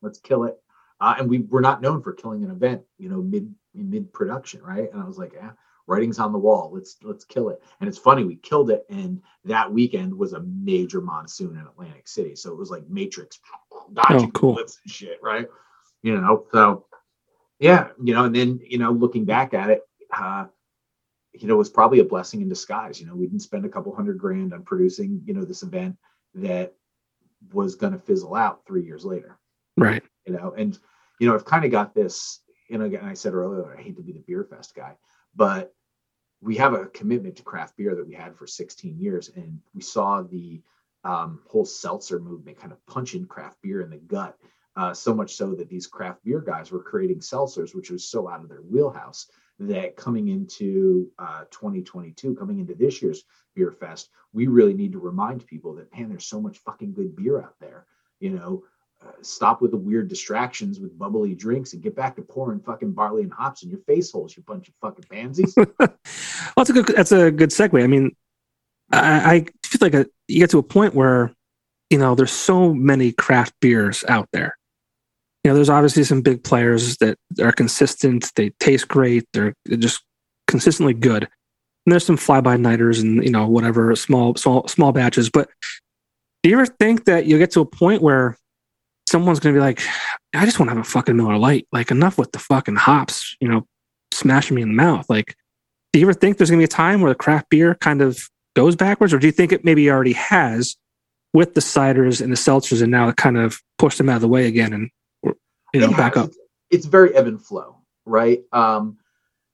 let's kill it. Uh, and we were not known for killing an event, you know, mid mid production, right? And I was like, yeah, writing's on the wall. Let's let's kill it. And it's funny, we killed it, and that weekend was a major monsoon in Atlantic City, so it was like Matrix dodging oh, cool. bullets and shit, right? You know, so yeah, you know, and then you know, looking back at it, uh, you know, it was probably a blessing in disguise. You know, we didn't spend a couple hundred grand on producing, you know, this event that was going to fizzle out three years later. Right. You know, and you know, I've kind of got this. You know, again, I said earlier, I hate to be the beer fest guy, but we have a commitment to craft beer that we had for 16 years, and we saw the um, whole seltzer movement kind of punching craft beer in the gut. Uh, so much so that these craft beer guys were creating seltzers, which was so out of their wheelhouse that coming into uh, 2022, coming into this year's beer fest, we really need to remind people that man, there's so much fucking good beer out there. You know, stop with the weird distractions with bubbly drinks and get back to pouring fucking barley and hops in your face holes, you bunch of fucking pansies. well, that's a good that's a good segue. I mean, I, I feel like a, you get to a point where you know there's so many craft beers out there. You know, there's obviously some big players that are consistent. They taste great. They're, they're just consistently good. And there's some fly by nighters and you know whatever small small small batches. But do you ever think that you'll get to a point where someone's gonna be like, I just want to have a fucking Miller Lite. Like enough with the fucking hops, you know, smashing me in the mouth. Like, do you ever think there's gonna be a time where the craft beer kind of goes backwards, or do you think it maybe already has with the ciders and the seltzers, and now it kind of pushed them out of the way again and you know back up? It's very ebb and flow, right? Um,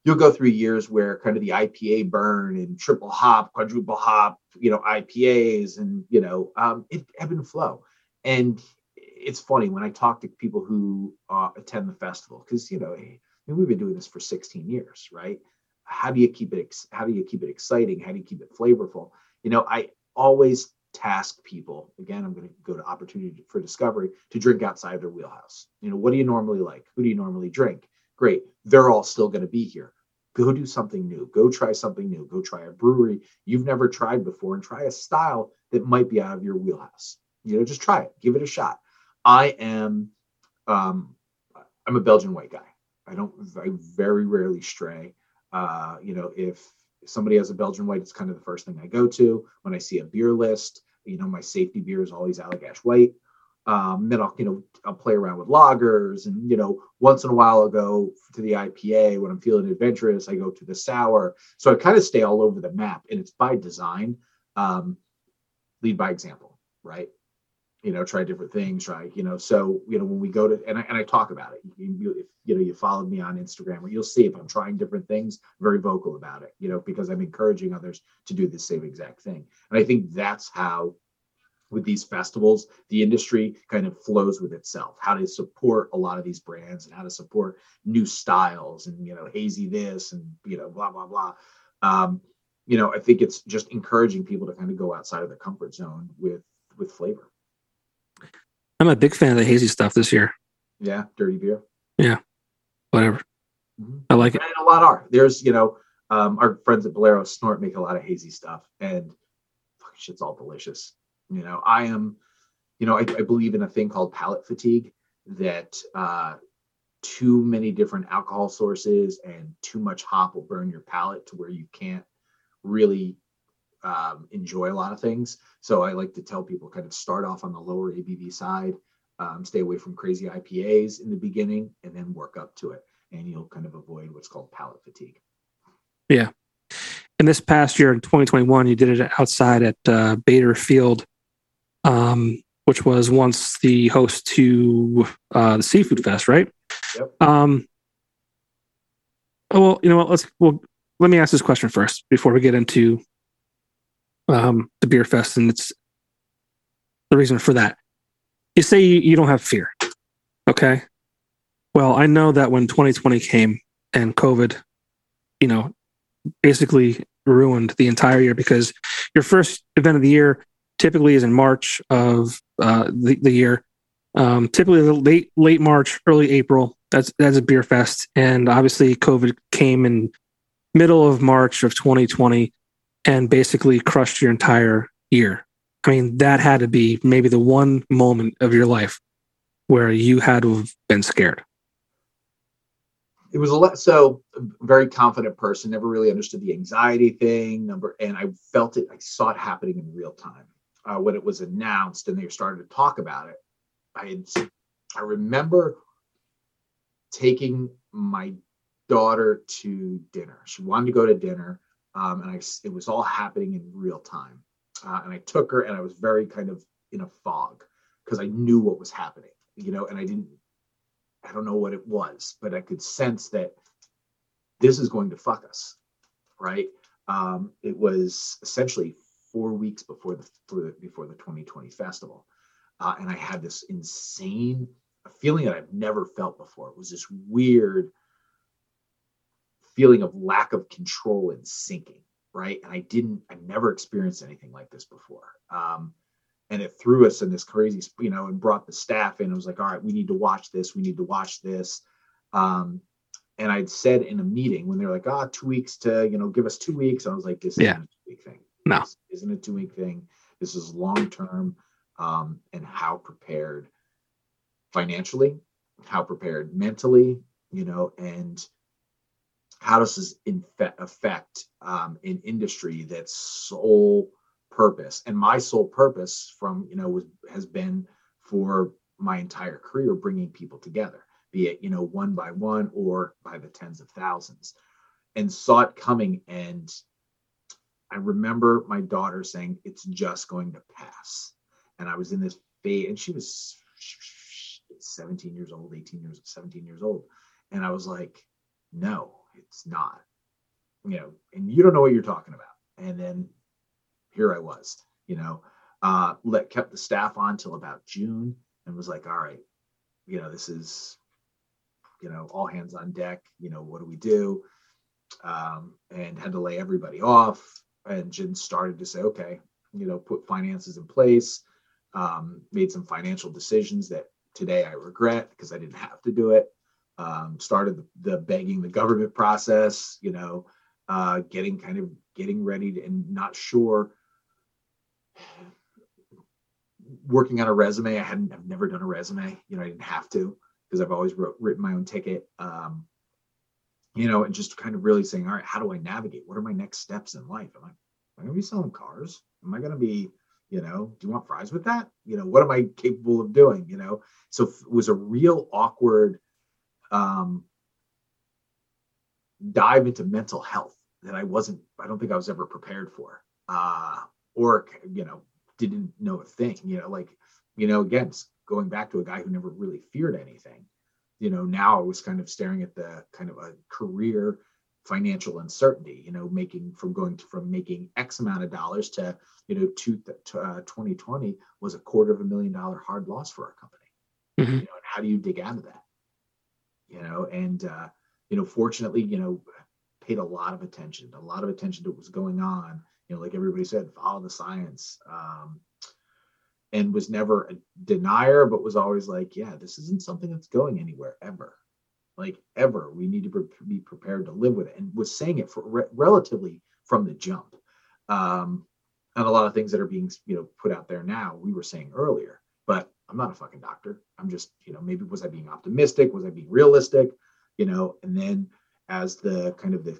you'll go through years where kind of the IPA burn and triple hop, quadruple hop, you know, IPAs, and you know, um, it ebb and flow. And it's funny when I talk to people who uh, attend the festival because you know I mean, we've been doing this for 16 years, right? How do you keep it? How do you keep it exciting? How do you keep it flavorful? You know, I always task people again. I'm going to go to opportunity for discovery to drink outside their wheelhouse. You know, what do you normally like? Who do you normally drink? Great, they're all still going to be here. Go do something new. Go try something new. Go try a brewery you've never tried before and try a style that might be out of your wheelhouse. You know, just try it. Give it a shot I am um, I'm a Belgian white guy. I don't I very rarely stray. Uh, you know, if somebody has a Belgian white, it's kind of the first thing I go to. When I see a beer list, you know, my safety beer is always Allagash White. Um, then I'll, you know, I'll play around with lagers and, you know, once in a while I'll go to the IPA when I'm feeling adventurous, I go to the sour. So I kind of stay all over the map and it's by design, um, lead by example, right? You know, try different things, right? you know, so, you know, when we go to, and I, and I talk about it, you, if, you know, you followed me on Instagram or you'll see if I'm trying different things, very vocal about it, you know, because I'm encouraging others to do the same exact thing. And I think that's how with these festivals, the industry kind of flows with itself. How to support a lot of these brands and how to support new styles and you know hazy this and you know blah blah blah. Um, you know, I think it's just encouraging people to kind of go outside of their comfort zone with with flavor. I'm a big fan of the hazy stuff this year. Yeah, dirty beer. Yeah, whatever. Mm-hmm. I like it. And a lot are. There's you know um, our friends at Bolero Snort make a lot of hazy stuff, and fucking shit's all delicious. You know, I am, you know, I, I believe in a thing called palate fatigue that uh, too many different alcohol sources and too much hop will burn your palate to where you can't really um, enjoy a lot of things. So I like to tell people kind of start off on the lower ABV side, um, stay away from crazy IPAs in the beginning, and then work up to it. And you'll kind of avoid what's called palate fatigue. Yeah. And this past year in 2021, you did it outside at uh, Bader Field um, which was once the host to uh, the Seafood Fest, right? Yep. Um, well, you know what? Let's well, let me ask this question first before we get into um, the beer fest and it's the reason for that. You say you, you don't have fear, okay? Well, I know that when 2020 came and COVID, you know, basically ruined the entire year because your first event of the year typically is in March of uh, the, the year. Um, typically late late March, early April. That's that's a beer fest, and obviously COVID came in middle of March of 2020 and basically crushed your entire year. I mean, that had to be maybe the one moment of your life where you had to have been scared. It was a lot. So, very confident person, never really understood the anxiety thing. Number, and I felt it. I saw it happening in real time uh, when it was announced and they started to talk about it, I had, I remember taking my daughter to dinner. She wanted to go to dinner, um, and I it was all happening in real time. Uh, and I took her, and I was very kind of in a fog because I knew what was happening, you know, and I didn't, I don't know what it was, but I could sense that this is going to fuck us, right? Um, it was essentially four weeks before the before the 2020 festival, uh, and I had this insane feeling that I've never felt before. It was this weird feeling of lack of control and sinking, right? And I didn't, I never experienced anything like this before. Um, and it threw us in this crazy, you know, and brought the staff in. It was like, all right, we need to watch this. We need to watch this. Um, and I'd said in a meeting when they're like, ah, oh, two weeks to, you know, give us two weeks. I was like, this yeah. is a two week thing. No, this isn't a two week thing. This is long term, um, and how prepared financially, how prepared mentally, you know, and how does this affect um, an industry that's sole purpose and my sole purpose from you know was has been for my entire career bringing people together be it you know one by one or by the tens of thousands and saw it coming and I remember my daughter saying, It's just going to pass. And I was in this phase, and she was 17 years old, 18 years, 17 years old. And I was like, No, it's not. You know, and you don't know what you're talking about. And then here I was, you know, uh, let kept the staff on till about June and was like, all right, you know, this is, you know, all hands on deck. You know, what do we do? Um, and had to lay everybody off and Jen started to say, okay, you know, put finances in place, um, made some financial decisions that today I regret because I didn't have to do it. Um, started the, the, begging the government process, you know, uh, getting kind of getting ready to, and not sure. Working on a resume, I hadn't, I've never done a resume. You know, I didn't have to because I've always wrote, written my own ticket. Um, you know, and just kind of really saying, all right, how do I navigate? What are my next steps in life? Am I, am I going to be selling cars? Am I going to be, you know, do you want fries with that? You know, what am I capable of doing? You know, so it was a real awkward um, dive into mental health that I wasn't, I don't think I was ever prepared for, uh, or, you know, didn't know a thing, you know, like, you know, again, going back to a guy who never really feared anything, you know, now I was kind of staring at the kind of a career financial uncertainty, you know, making from going to, from making X amount of dollars to, you know, to, to uh, 2020 was a quarter of a million dollar hard loss for our company. Mm-hmm. You know, and how do you dig out of that? You know, and, uh, you know, fortunately, you know, paid a lot of attention, a lot of attention to what was going on. You know, like everybody said, follow the science. Um, and was never a denier, but was always like, yeah, this isn't something that's going anywhere ever. Like ever, we need to be prepared to live with it, and was saying it for re- relatively from the jump. Um, and a lot of things that are being you know put out there now, we were saying earlier. But I'm not a fucking doctor. I'm just you know maybe was I being optimistic? Was I being realistic? You know, and then as the kind of the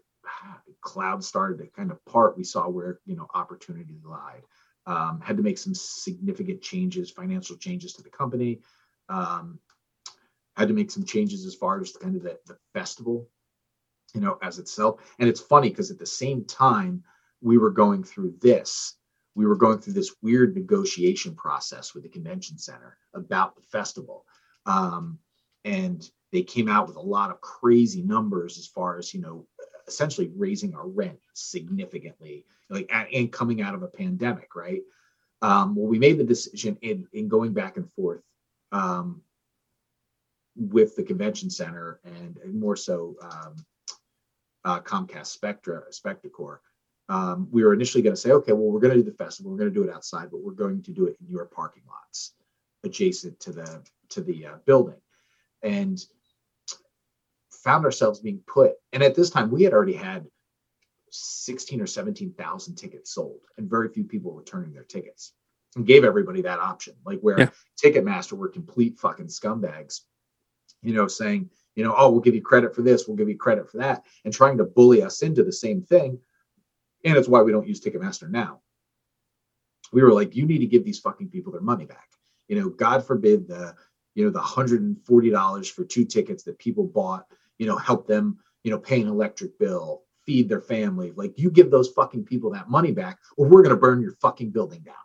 cloud started to kind of part, we saw where you know opportunity lied um, had to make some significant changes, financial changes to the company. Um, had to make some changes as far as kind of the, the festival, you know, as itself. And it's funny because at the same time we were going through this, we were going through this weird negotiation process with the convention center about the festival. Um, and they came out with a lot of crazy numbers as far as, you know, essentially raising our rent significantly, like and coming out of a pandemic, right? Um, well, we made the decision in in going back and forth um, with the convention center and, and more so um, uh, Comcast Spectra Spectacor. Um, we were initially going to say, okay, well, we're going to do the festival, we're going to do it outside, but we're going to do it in your parking lots adjacent to the to the uh, building, and found ourselves being put. And at this time, we had already had 16 or 17,000 tickets sold, and very few people returning their tickets. And gave everybody that option, like where yeah. Ticketmaster were complete fucking scumbags, you know, saying, you know, oh, we'll give you credit for this, we'll give you credit for that, and trying to bully us into the same thing. And it's why we don't use Ticketmaster now. We were like, you need to give these fucking people their money back. You know, God forbid the, you know, the $140 for two tickets that people bought you know, help them, you know, pay an electric bill, feed their family. Like you give those fucking people that money back, or we're gonna burn your fucking building down.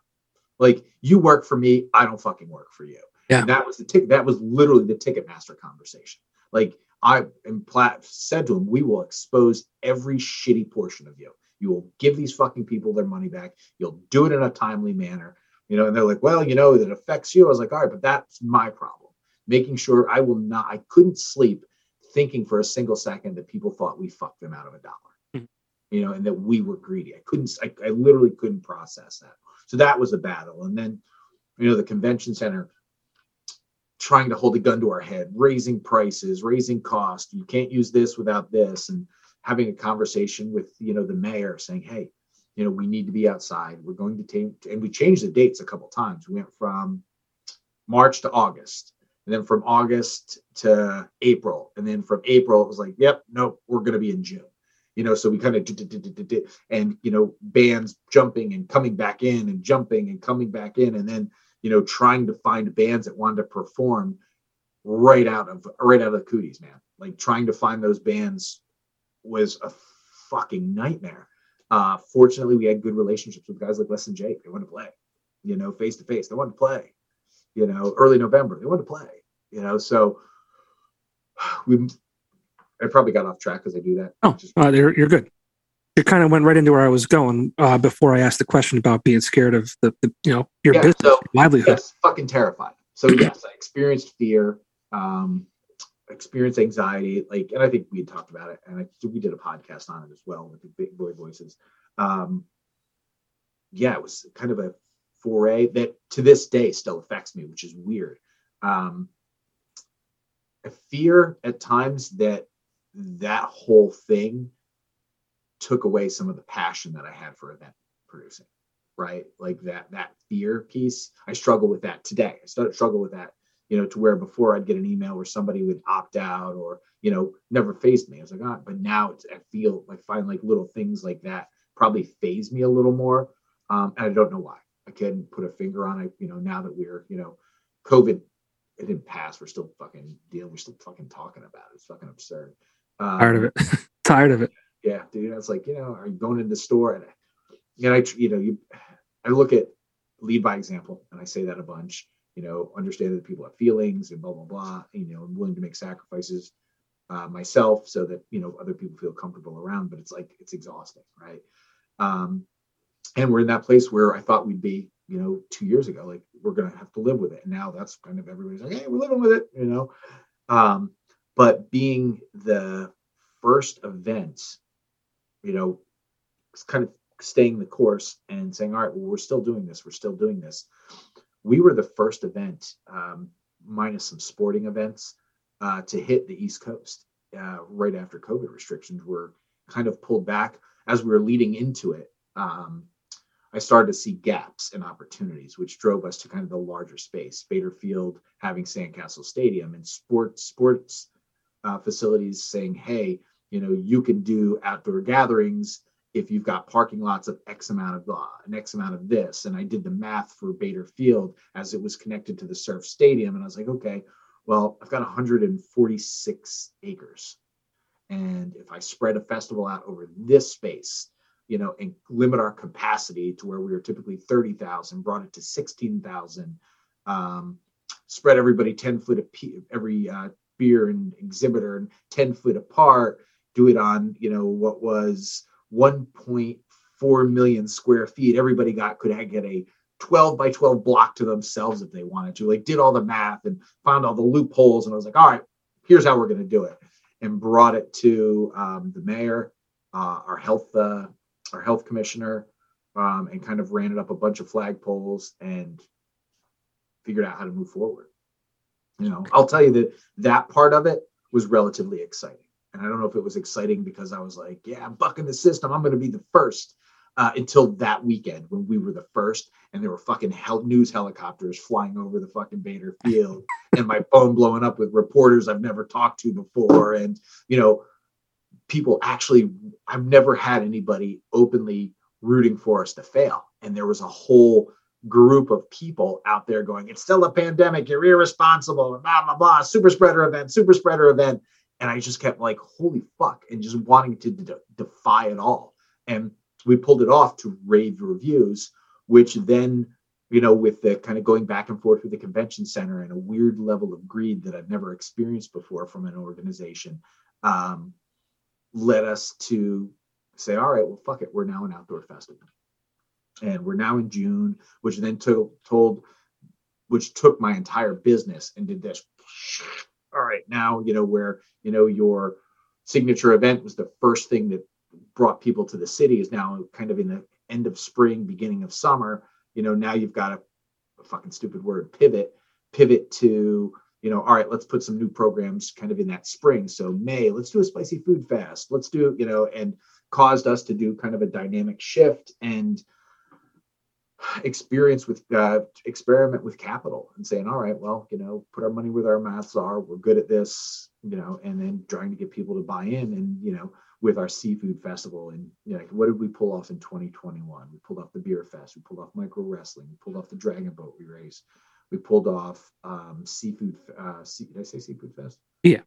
Like you work for me, I don't fucking work for you. Yeah. And that was the ticket. That was literally the Ticketmaster conversation. Like I and Platt said to him, we will expose every shitty portion of you. You will give these fucking people their money back. You'll do it in a timely manner. You know, and they're like, well, you know, it affects you. I was like, all right, but that's my problem. Making sure I will not, I couldn't sleep thinking for a single second that people thought we fucked them out of a dollar, mm-hmm. you know, and that we were greedy. I couldn't, I, I literally couldn't process that. So that was a battle. And then, you know, the convention center trying to hold a gun to our head, raising prices, raising cost. You can't use this without this. And having a conversation with, you know, the mayor saying, hey, you know, we need to be outside. We're going to take, and we changed the dates a couple times. We went from March to August and then from August to April, and then from April it was like, yep, nope, we're going to be in June. You know, so we kind of and you know bands jumping and coming back in and jumping and coming back in, and then you know trying to find bands that wanted to perform right out of right out of the cooties, man. Like trying to find those bands was a fucking nightmare. Uh, fortunately, we had good relationships with guys like Less Than Jake. They wanted to play, you know, face to face. They wanted to play you know, early November. They wanted to play, you know. So we, I probably got off track because I do that. Oh, Just, uh, you're, you're good. You kind of went right into where I was going uh, before I asked the question about being scared of the, the you know, your yeah, business, so, livelihood. Yes, fucking terrified. So yes, I experienced fear, um, experienced anxiety, like, and I think we had talked about it, and I, we did a podcast on it as well with the big boy voices. Um, yeah, it was kind of a foray that to this day still affects me, which is weird. Um, I fear at times that that whole thing took away some of the passion that I had for event producing, right? Like that that fear piece. I struggle with that today. I struggle with that, you know, to where before I'd get an email where somebody would opt out or, you know, never phased me. I was like, ah, but now it's, I feel like find like little things like that probably phase me a little more. Um, and I don't know why. I can't put a finger on it. You know, now that we're, you know, COVID, it didn't pass. We're still fucking dealing. We're still fucking talking about it. It's fucking absurd. Um, Tired of it. Tired of it. Yeah, dude. It's like, you know, are you going in the store and, you know, I, you know, you, I look at lead by example, and I say that a bunch. You know, understand that people have feelings and blah blah blah. You know, I'm willing to make sacrifices uh, myself so that you know other people feel comfortable around. But it's like it's exhausting, right? Um, and we're in that place where I thought we'd be, you know, two years ago. Like we're gonna have to live with it, and now that's kind of everybody's like, hey, we're living with it, you know. Um, but being the first event, you know, it's kind of staying the course and saying, all right, well, we're still doing this. We're still doing this. We were the first event, um, minus some sporting events, uh, to hit the East Coast uh, right after COVID restrictions were kind of pulled back. As we were leading into it, um, I started to see gaps and opportunities, which drove us to kind of the larger space. Bader Field having Sandcastle Stadium and sports sports uh, facilities saying, "Hey, you know, you can do outdoor gatherings if you've got parking lots of X amount of uh, an X amount of this. And I did the math for Bader Field as it was connected to the surf stadium. And I was like, okay, well, I've got 146 acres. And if I spread a festival out over this space, you know, and limit our capacity to where we were typically 30,000, brought it to 16,000, um, spread everybody 10 foot of every uh, beer and exhibitor and 10 foot apart, do it on, you know, what was 1.4 million square feet. Everybody got could get a 12 by 12 block to themselves if they wanted to. Like did all the math and found all the loopholes. And I was like, all right, here's how we're going to do it. And brought it to um, the mayor, uh, our health, uh, our health commissioner, um, and kind of ran it up a bunch of flagpoles and figured out how to move forward. You know, I'll tell you that that part of it was relatively exciting. And I don't know if it was exciting because I was like, yeah, I'm bucking the system. I'm going to be the first. Uh, until that weekend when we were the first and there were fucking hel- news helicopters flying over the fucking Bader field and my phone blowing up with reporters I've never talked to before. And, you know, people actually, I've never had anybody openly rooting for us to fail. And there was a whole group of people out there going, it's still a pandemic, you're irresponsible, blah, blah, blah, super spreader event, super spreader event and I just kept like, holy fuck, and just wanting to de- defy it all. And we pulled it off to rave reviews, which then, you know, with the kind of going back and forth with the convention center and a weird level of greed that I've never experienced before from an organization, um, led us to say, all right, well, fuck it, we're now an outdoor festival. And we're now in June, which then to- told, which took my entire business and did this all right, now, you know, where, you know, your signature event was the first thing that brought people to the city is now kind of in the end of spring, beginning of summer. You know, now you've got a, a fucking stupid word, pivot, pivot to, you know, all right, let's put some new programs kind of in that spring. So May, let's do a spicy food fast. Let's do, you know, and caused us to do kind of a dynamic shift and experience with uh, experiment with capital and saying all right well you know put our money where our mouths are. We're good at this you know and then trying to get people to buy in and you know with our seafood festival and you know what did we pull off in 2021 we pulled off the beer fest. We pulled off micro wrestling. We pulled off the dragon boat we race we pulled off um, seafood uh, sea, did i say seafood fest? Yeah.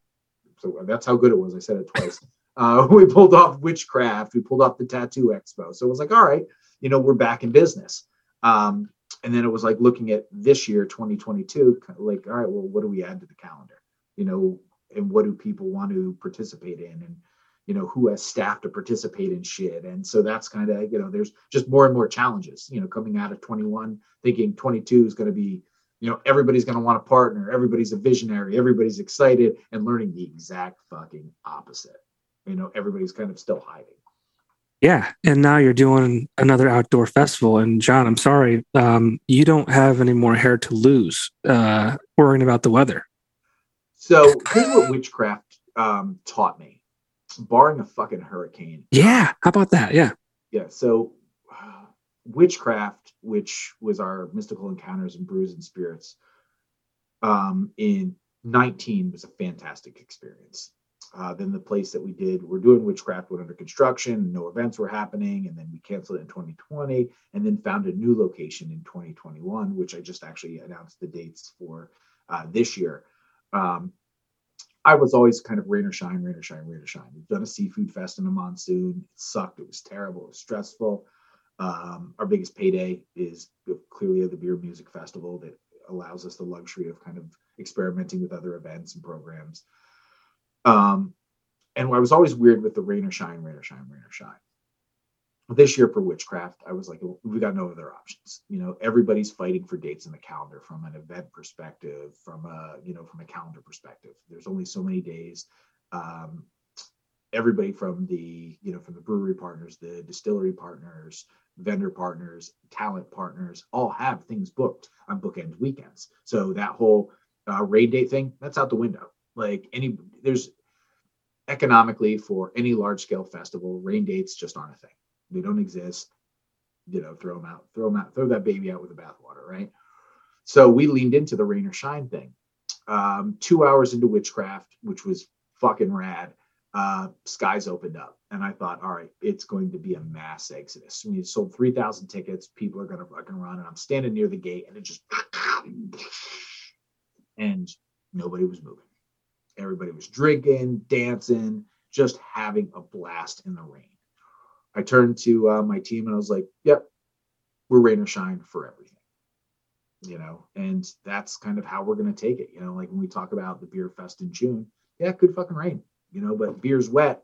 So that's how good it was. I said it twice. Uh, we pulled off witchcraft. We pulled off the tattoo expo. So it was like all right you know we're back in business um, and then it was like looking at this year, 2022, like, all right, well, what do we add to the calendar? You know, and what do people want to participate in? And, you know, who has staff to participate in shit? And so that's kind of, you know, there's just more and more challenges, you know, coming out of 21, thinking 22 is going to be, you know, everybody's going to want to partner, everybody's a visionary, everybody's excited, and learning the exact fucking opposite. You know, everybody's kind of still hiding. Yeah, and now you're doing another outdoor festival. And Jon, I'm sorry, um, you don't have any more hair to lose uh, worrying about the weather. So here's what witchcraft um, taught me, barring a fucking hurricane. Yeah, how about that? Yeah, yeah. So uh, witchcraft, which was our mystical encounters and brews and spirits, um, in 19 was a fantastic experience. Uh, then the place that we did, we're doing witchcraft went under construction, no events were happening, and then we canceled it in 2020, and then found a new location in 2021, which I just actually announced the dates for uh, this year. Um, I was always kind of rain or shine, rain or shine, rain or shine. We've done a seafood fest in a monsoon. It sucked. It was terrible. It was stressful. Um, our biggest payday is clearly the beer music festival that allows us the luxury of kind of experimenting with other events and programs. Um, and I was always weird with the rain or shine, rain or shine, rain or shine. This year for witchcraft, I was like, we got no other options. You know, everybody's fighting for dates in the calendar from an event perspective, from a you know from a calendar perspective. There's only so many days. Um, everybody from the you know from the brewery partners, the distillery partners, vendor partners, talent partners, all have things booked on bookend weekends. So that whole uh, raid date thing, that's out the window. Like any, there's economically for any large scale festival, rain dates just aren't a thing. They don't exist. You know, throw them out, throw them out, throw that baby out with the bathwater, right? So we leaned into the rain or shine thing. Um, two hours into witchcraft, which was fucking rad uh, skies opened up. And I thought, all right, it's going to be a mass exodus. We sold 3,000 tickets. People are going to fucking run. And I'm standing near the gate and it just, and nobody was moving. Everybody was drinking, dancing, just having a blast in the rain. I turned to uh, my team and I was like, yep, we're rain or shine for everything. You know, and that's kind of how we're going to take it. You know, like when we talk about the beer fest in June, yeah, could fucking rain you know, but beer's wet,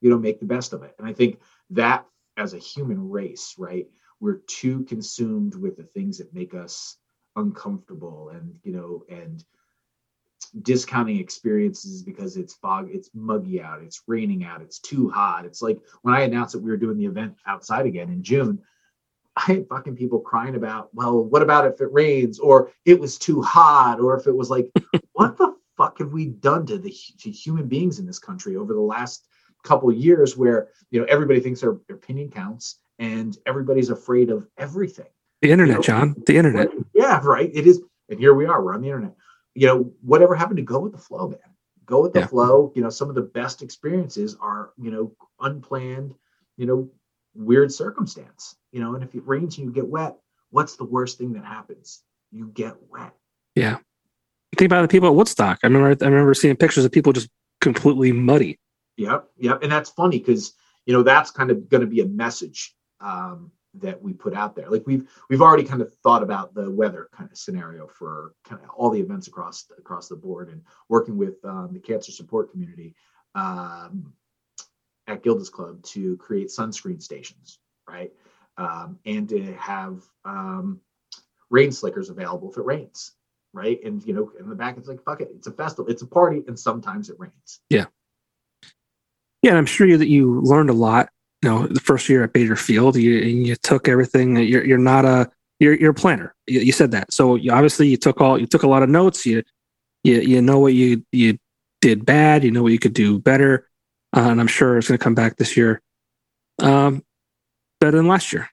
you know, make the best of it. And I think that as a human race, right, we're too consumed with the things that make us uncomfortable and, you know, and discounting experiences because it's fog, it's muggy out, it's raining out, it's too hot. It's like when I announced that we were doing the event outside again in June, I had fucking people crying about, well, what about if it rains? or it was too hot or if it was like, what the fuck have we done to the to human beings in this country over the last couple years where you know everybody thinks their, their opinion counts and everybody's afraid of everything? The internet you know, Jon the internet. Yeah right it is. And here we are we're on the internet you know whatever happened to go with the flow man go with the yeah. flow you know some of the best experiences are you know unplanned you know weird circumstance you know and if it rains and you get wet what's the worst thing that happens you get wet yeah think about the people at Woodstock. I remember I remember seeing pictures of people just completely muddy. Yep, yep, and that's funny because you know that's kind of going to be a message um, that we put out there. Like we've we've already kind of thought about the weather kind of scenario for kind of all the events across across the board, and working with um, the cancer support community um, at Gilda's Club to create sunscreen stations, right, um, and to have um, rain slickers available if it rains right? And you know, in the back, it's like fuck it, it's a festival, it's a party, and sometimes it rains. Yeah, yeah, and I'm sure that you learned a lot. You know, the first year at Bader Field, you you took everything. You're you're not a you're you're a planner. You, you said that, so you, obviously you took all you took a lot of notes. You you you know what you you did bad. You know what you could do better, uh, and I'm sure it's going to come back this year, um, better than last year,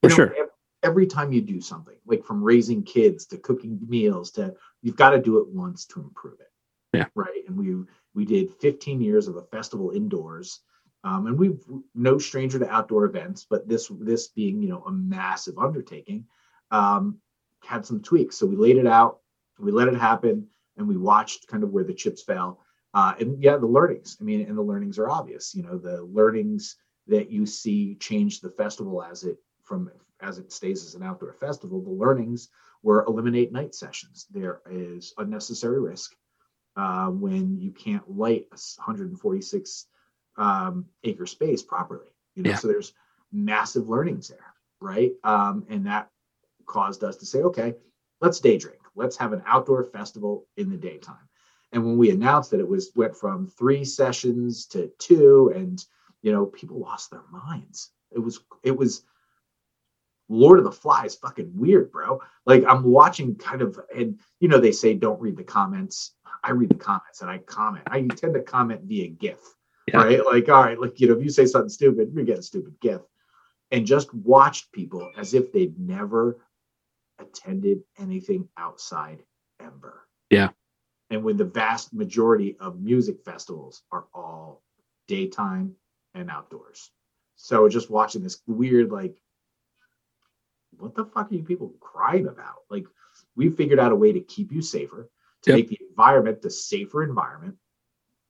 for you know, sure every time you do something, like from raising kids to cooking meals to you've got to do it once to improve it. Yeah. Right. And we we did 15 years of a festival indoors. Um, and we've no stranger to outdoor events, but this this being you know a massive undertaking, um, had some tweaks. So we laid it out, we let it happen, and we watched kind of where the chips fell. Uh, and yeah, the learnings. I mean, and the learnings are obvious. You know, the learnings that you see change the festival as it from as it stays as an outdoor festival, the learnings were eliminate night sessions. There is unnecessary risk uh, when you can't light a 146 um, acre space properly. You know, yeah. so there's massive learnings there, right? Um, and that caused us to say, okay, let's day drink. Let's have an outdoor festival in the daytime. And when we announced that it was went from three sessions to two, and you know, people lost their minds. It was it was Lord of the Flies fucking weird, bro. Like I'm watching kind of, and you know, they say don't read the comments. I read the comments and I comment. I tend to comment via GIF, yeah. right? Like, all right, like, you know, if you say something stupid, you get a stupid gift. And just watched people as if they'd never attended anything outside Ember. Yeah. And when the vast majority of music festivals are all daytime and outdoors. So just watching this weird, like, what the fuck are you people crying about? Like, we figured out a way to keep you safer, to Yep. make the environment the safer environment,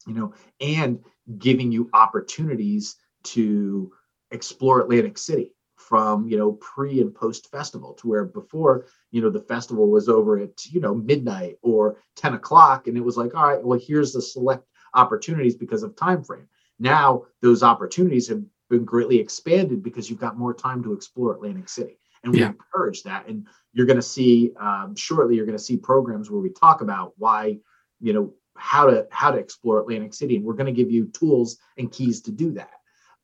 you know, and giving you opportunities to explore Atlantic City from you know pre and post festival to where before you know the festival was over at you know midnight or 10 o'clock and it was like all right well here's the select opportunities because of time frame. Now those opportunities have been greatly expanded because you've got more time to explore atlantic city. And we Yeah. encourage that. And you're going to see um, shortly you're going to see programs where we talk about why you know how to how to explore atlantic city and we're going to give you tools and keys to do that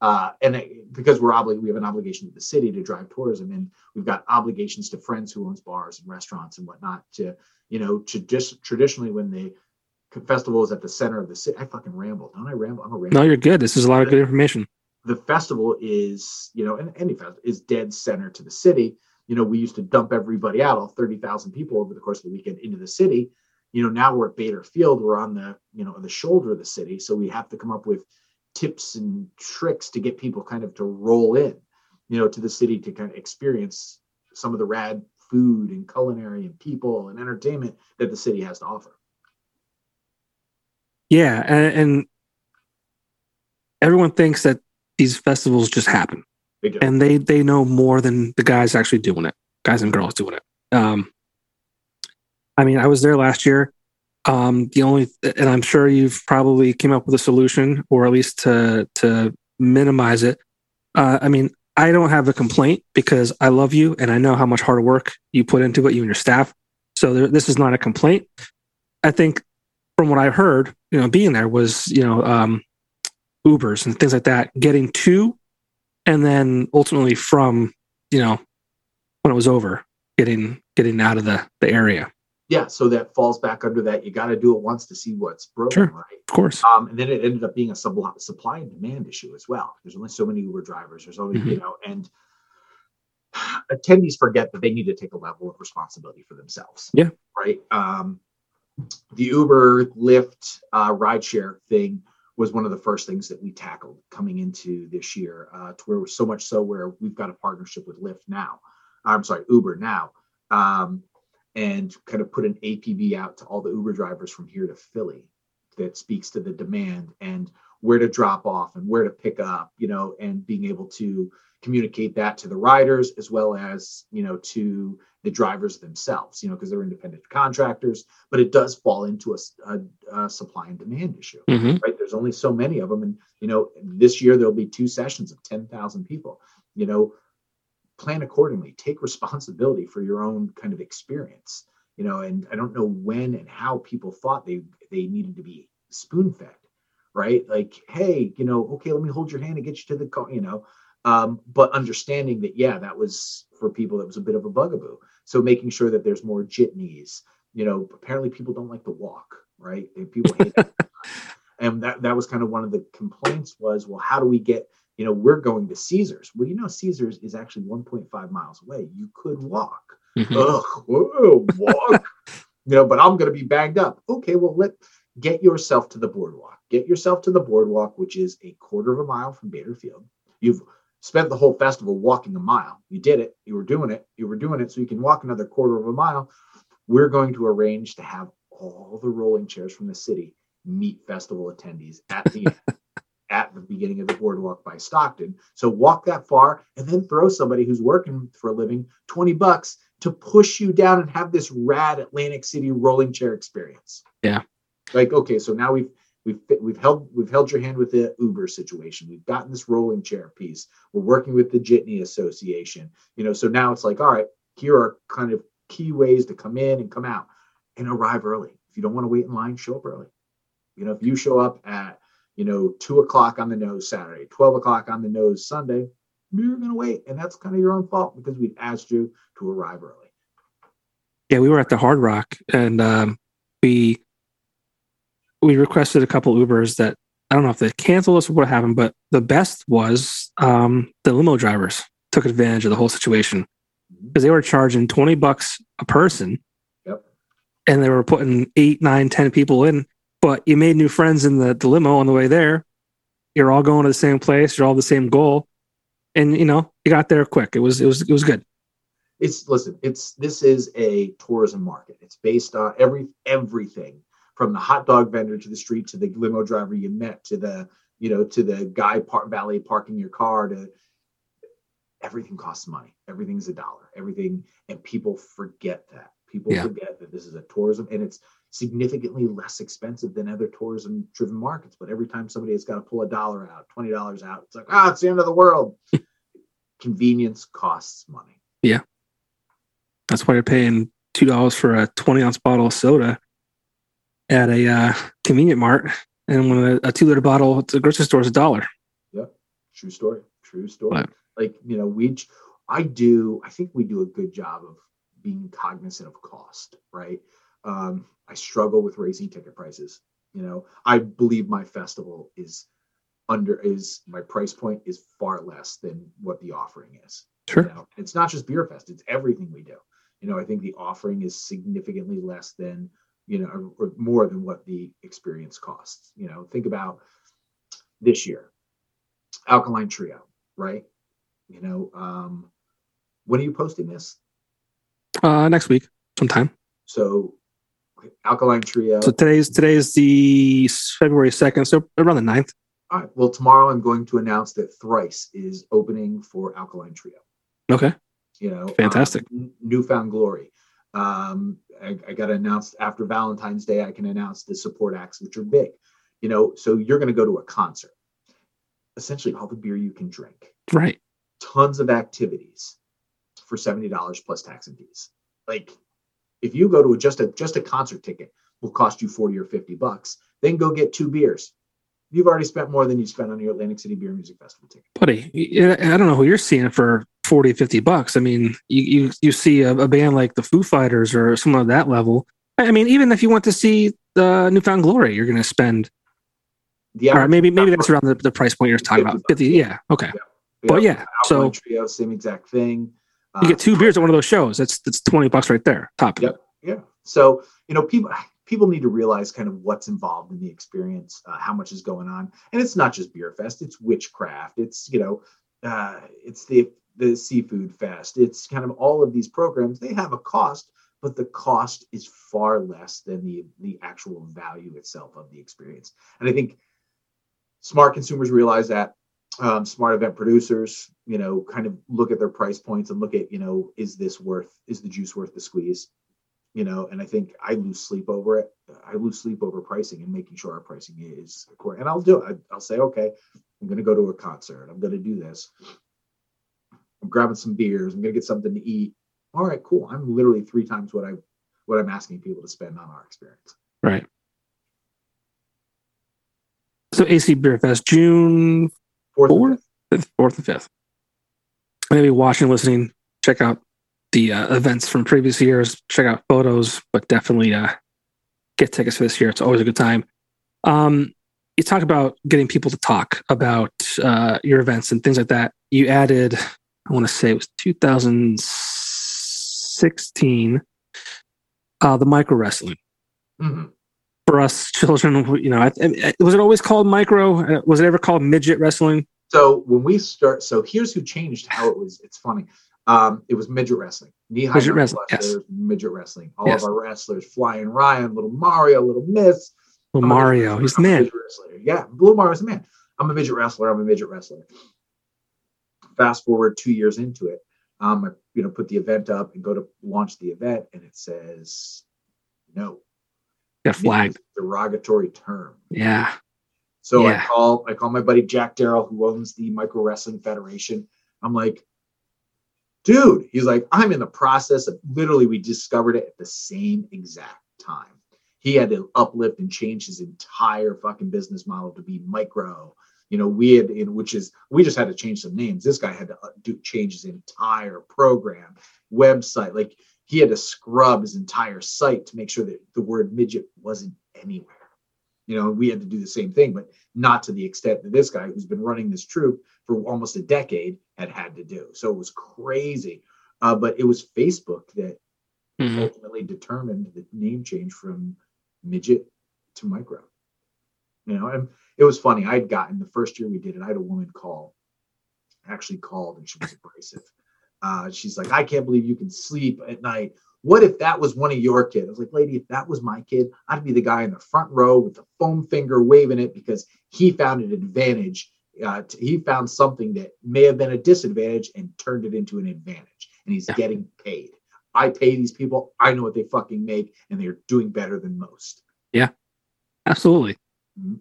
uh, and it, because we're obli- we have an obligation to the city to drive tourism and we've got obligations to friends who owns bars and restaurants and whatnot to you know to just traditionally when the festival is at the center of the city i fucking ramble don't i ramble i'm a ramble No, you're good. This is a lot of good information. the festival is, you know, and any festival is dead center to the city. You know, we used to dump everybody out, all 30,000 people over the course of the weekend into the city. You know, now we're at Bader Field, we're on the, you know, the shoulder of the city. So we have to come up with tips and tricks to get people kind of to roll in, you know, to the city to kind of experience some of the rad food and culinary and people and entertainment that the city has to offer. Yeah, and, and everyone thinks that these festivals just happen, They do. and they they know more than the guys actually doing it, guys and girls doing it. Um, I mean, I was there last year. Um, the only, and I'm sure you've probably came up with a solution, or at least to to minimize it. Uh, I mean, I don't have a complaint because I love you and I know how much hard work you put into it, you and your staff. So there, this is not a complaint. I think from what I heard, you know, being there was, you know, um, Ubers and things like that, getting to, and then ultimately from, you know, when it was over, getting getting out of the the area. Yeah. So that falls back under that. You got to do it once to see what's broken, Sure. right? Of course. Um, and then it ended up being a supply, supply and demand issue as well. There's only so many Uber drivers. There's only, you know, and attendees forget that they need to take a level of responsibility for themselves. Yeah. Right. Um, the Uber, Lyft, uh, rideshare thing was one of the first things that we tackled coming into this year. Uh, to where so much so where we've got a partnership with Lyft now. I'm sorry, Uber now. Um, and kind of put an APB out to all the Uber drivers from here to Philly that speaks to the demand and where to drop off and where to pick up, you know, and being able to communicate that to the riders as well as, you know, to the drivers themselves, you know, because they're independent contractors, but it does fall into a supply and demand issue, hmm right? There's only so many of them. And, you know, this year there'll be two sessions of 10,000 people, you know, plan accordingly, take responsibility for your own kind of experience you know and i don't know when and how people thought they they needed to be spoon fed right? Like hey you know okay let me hold your hand and get you to the car you know? Um, but understanding that yeah that was for people that was a bit of a bugaboo. So making sure that there's more jitneys you know apparently people don't like to walk right? And people hate that and that that was kind of one of the complaints was well how do we get you know we're going to caesars well you know caesars is actually 1.5 miles away you could walk hmm ugh, whoa, walk. you know, but I'm going to be bagged up. Okay, well, let get yourself to the boardwalk. Get yourself to the boardwalk, which is a quarter of a mile from Bader Field. You've spent the whole festival walking a mile. You did it. You were doing it. You were doing it. So you can walk another quarter of a mile. We're going to arrange to have all the rolling chairs from the city meet festival attendees at the end. At the beginning of the boardwalk by Stockton. So walk that far and then throw somebody who's working for a living 20 bucks to push you down and have this rad Atlantic City rolling chair experience. Yeah. Like okay, so now we've we've we've held we've held your hand with the Uber situation. We've gotten this rolling chair piece. We're working with the Jitney Association. You know, so now it's like all right, here are kind of key ways to come in and come out and arrive early. If you don't want to wait in line, show up early. You know, if you show up at you know two o'clock on the nose Saturday, twelve o'clock on the nose Sunday, you're going to wait, and that's kind of your own fault because we've asked you to arrive early. Yeah, we were at the Hard Rock, and um, we we requested a couple Ubers that I don't know if they canceled us or what happened, but the best was um, the limo drivers took advantage of the whole situation because they were charging twenty bucks a person, Yep. and they were putting eight, nine, ten people in. But you made new friends in the, the limo on the way there. You're all going to the same place. You're all the same goal, and you know you got there quick. It was it was it was good. It's listen. It's this is a tourism market. It's based on every everything from the hot dog vendor to the street to the limo driver you met to the you know to the guy park valet parking your car to everything costs money. Everything's a dollar. Everything and people forget that. People yeah. forget that this is a tourism and it's significantly less expensive than other tourism driven markets. But every time somebody has got to pull a dollar out, $20 out, it's like, ah, it's the end of the world. Convenience costs money. Yeah. That's why you're paying $2 for a 20 ounce bottle of soda at a uh, convenient mart. And when a, a two liter bottle at the grocery store is a dollar. Yeah. True story. True story. Like, you know, we, I do, I think we do a good job of being cognizant of cost, right? Um, I struggle with raising ticket prices. You know, I believe my festival is under is my price point is far less than what the offering is. Sure. You know? It's not just beer fest, it's everything we do. You know, I think the offering is significantly less than, you know, or more than what the experience costs. You know, think about this year. Alkaline Trio, right? You know, um, when are you posting this? Uh, next week, sometime. So Alkaline Trio. So today's today's the February second, so around the 9th. All right. Well, tomorrow I'm going to announce that Thrice is opening for Alkaline Trio. Okay. You know, fantastic. Um, New Found Glory. Um, I, I got announced after Valentine's Day. I can announce the support acts, which are big. You know, so you're going to go to a concert. Essentially, all the beer you can drink. Right. Tons of activities for seventy dollars plus tax and fees. Like if you go to a, just a just a concert ticket will cost you 40 or 50 bucks, then go get two beers. You've already spent more than you spent on your Atlantic City Beer Music Festival ticket. Buddy, I don't know who you're seeing for 40, 50 bucks. I mean, you you, you see a, a band like the Foo Fighters or someone of that level. I mean, even if you want to see the New Found Glory, you're going to spend. The or maybe maybe that's around the, the price point you're talking about. 50, yeah, okay. Yeah. But yeah, so trio, same exact thing. You get two beers at one of those shows. That's that's twenty bucks right there. Top. Yep. Yeah. So you know, people people need to realize kind of what's involved in the experience, uh, how much is going on, and it's not just beer fest. It's witchcraft. It's you know, uh, it's the the seafood fest. It's kind of all of these programs. They have a cost, but the cost is far less than the the actual value itself of the experience. And I think smart consumers realize that um, smart event producers, you know, kind of look at their price points and look at, you know, is this worth, is the juice worth the squeeze? You know, and I think I lose sleep over it. I lose sleep over pricing and making sure our pricing is according. And I'll do it. I'll say, okay, I'm going to go to a concert. I'm going to do this. I'm grabbing some beers. I'm going to get something to eat. All right, cool. I'm literally three times what I what I'm asking people to spend on our experience. Right. So AC Beer Fest, June fourth, fourth, fifth, fourth and fifth. Maybe watching, listening, check out the uh, events from previous years, check out photos, but definitely uh, get tickets for this year. It's always a good time. Um, you talk about getting people to talk about uh, your events and things like that. You added, I want to say it was 2016, uh, the micro wrestling. Mm-hmm for us children? You know, was it always called micro? Uh, was it ever called midget wrestling? So when we start, so here's who changed how it was. It's funny. Um, it was midget wrestling. Knee high midget wrestling. Yes. Midget wrestling. All yes. of our wrestlers, Flying Ryan, Little Mario, Little Miss. Little Mario, he's the man. Yeah, Little Mario's a man. I'm a midget wrestler. I'm a midget wrestler. Fast forward two years into it, um, I you know put the event up and go to launch the event, and it says no Got flagged. Derogatory term. Yeah. So yeah. I call I call my buddy Jack Darrell, who owns the Micro Wrestling Federation. I'm like, dude, he's like, I'm in the process of literally we discovered it at the same exact time. He had to uplift and change his entire fucking business model to be micro. You know, we had in which is we just had to change some names. This guy had to uh, do change his entire program, website. Like he had to scrub his entire site to make sure that the word midget wasn't anywhere. You know, we had to do the same thing, but not to the extent that this guy, who's been running this troop for almost a decade, had had to do. So it was crazy. Uh, but it was Facebook that mm-hmm. ultimately determined the name change from midget to micro. You know, and it was funny. I'd gotten the first year we did it, I had a woman call, actually called, and she was abrasive. Uh, she's like, I can't believe you can sleep at night. What if that was one of your kids? I was like, lady, if that was my kid, I'd be the guy in the front row with the foam finger waving it because he found an advantage. Uh, he found something that may have been a disadvantage and turned it into an advantage, and he's yeah. getting paid. I pay these people. I know what they fucking make, and they're doing better than most. Yeah, absolutely. Mm-hmm.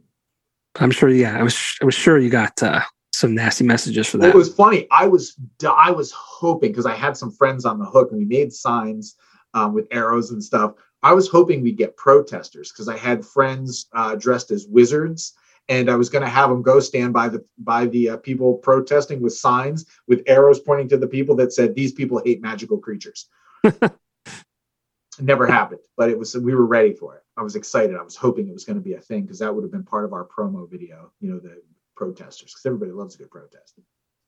I'm sure. Yeah, I was. I was sure you got uh, some nasty messages for that. It was funny. I was. I was hoping because I had some friends on the hook, and we made signs um, with arrows and stuff. I was hoping we'd get protesters because I had friends uh, dressed as wizards, and I was going to have them go stand by the by the uh, people protesting with signs with arrows pointing to the people that said these people hate magical creatures. never happened, but it was we were ready for it. I was excited. I was hoping it was going to be a thing because that would have been part of our promo video. You know, the protesters because everybody loves a good protest.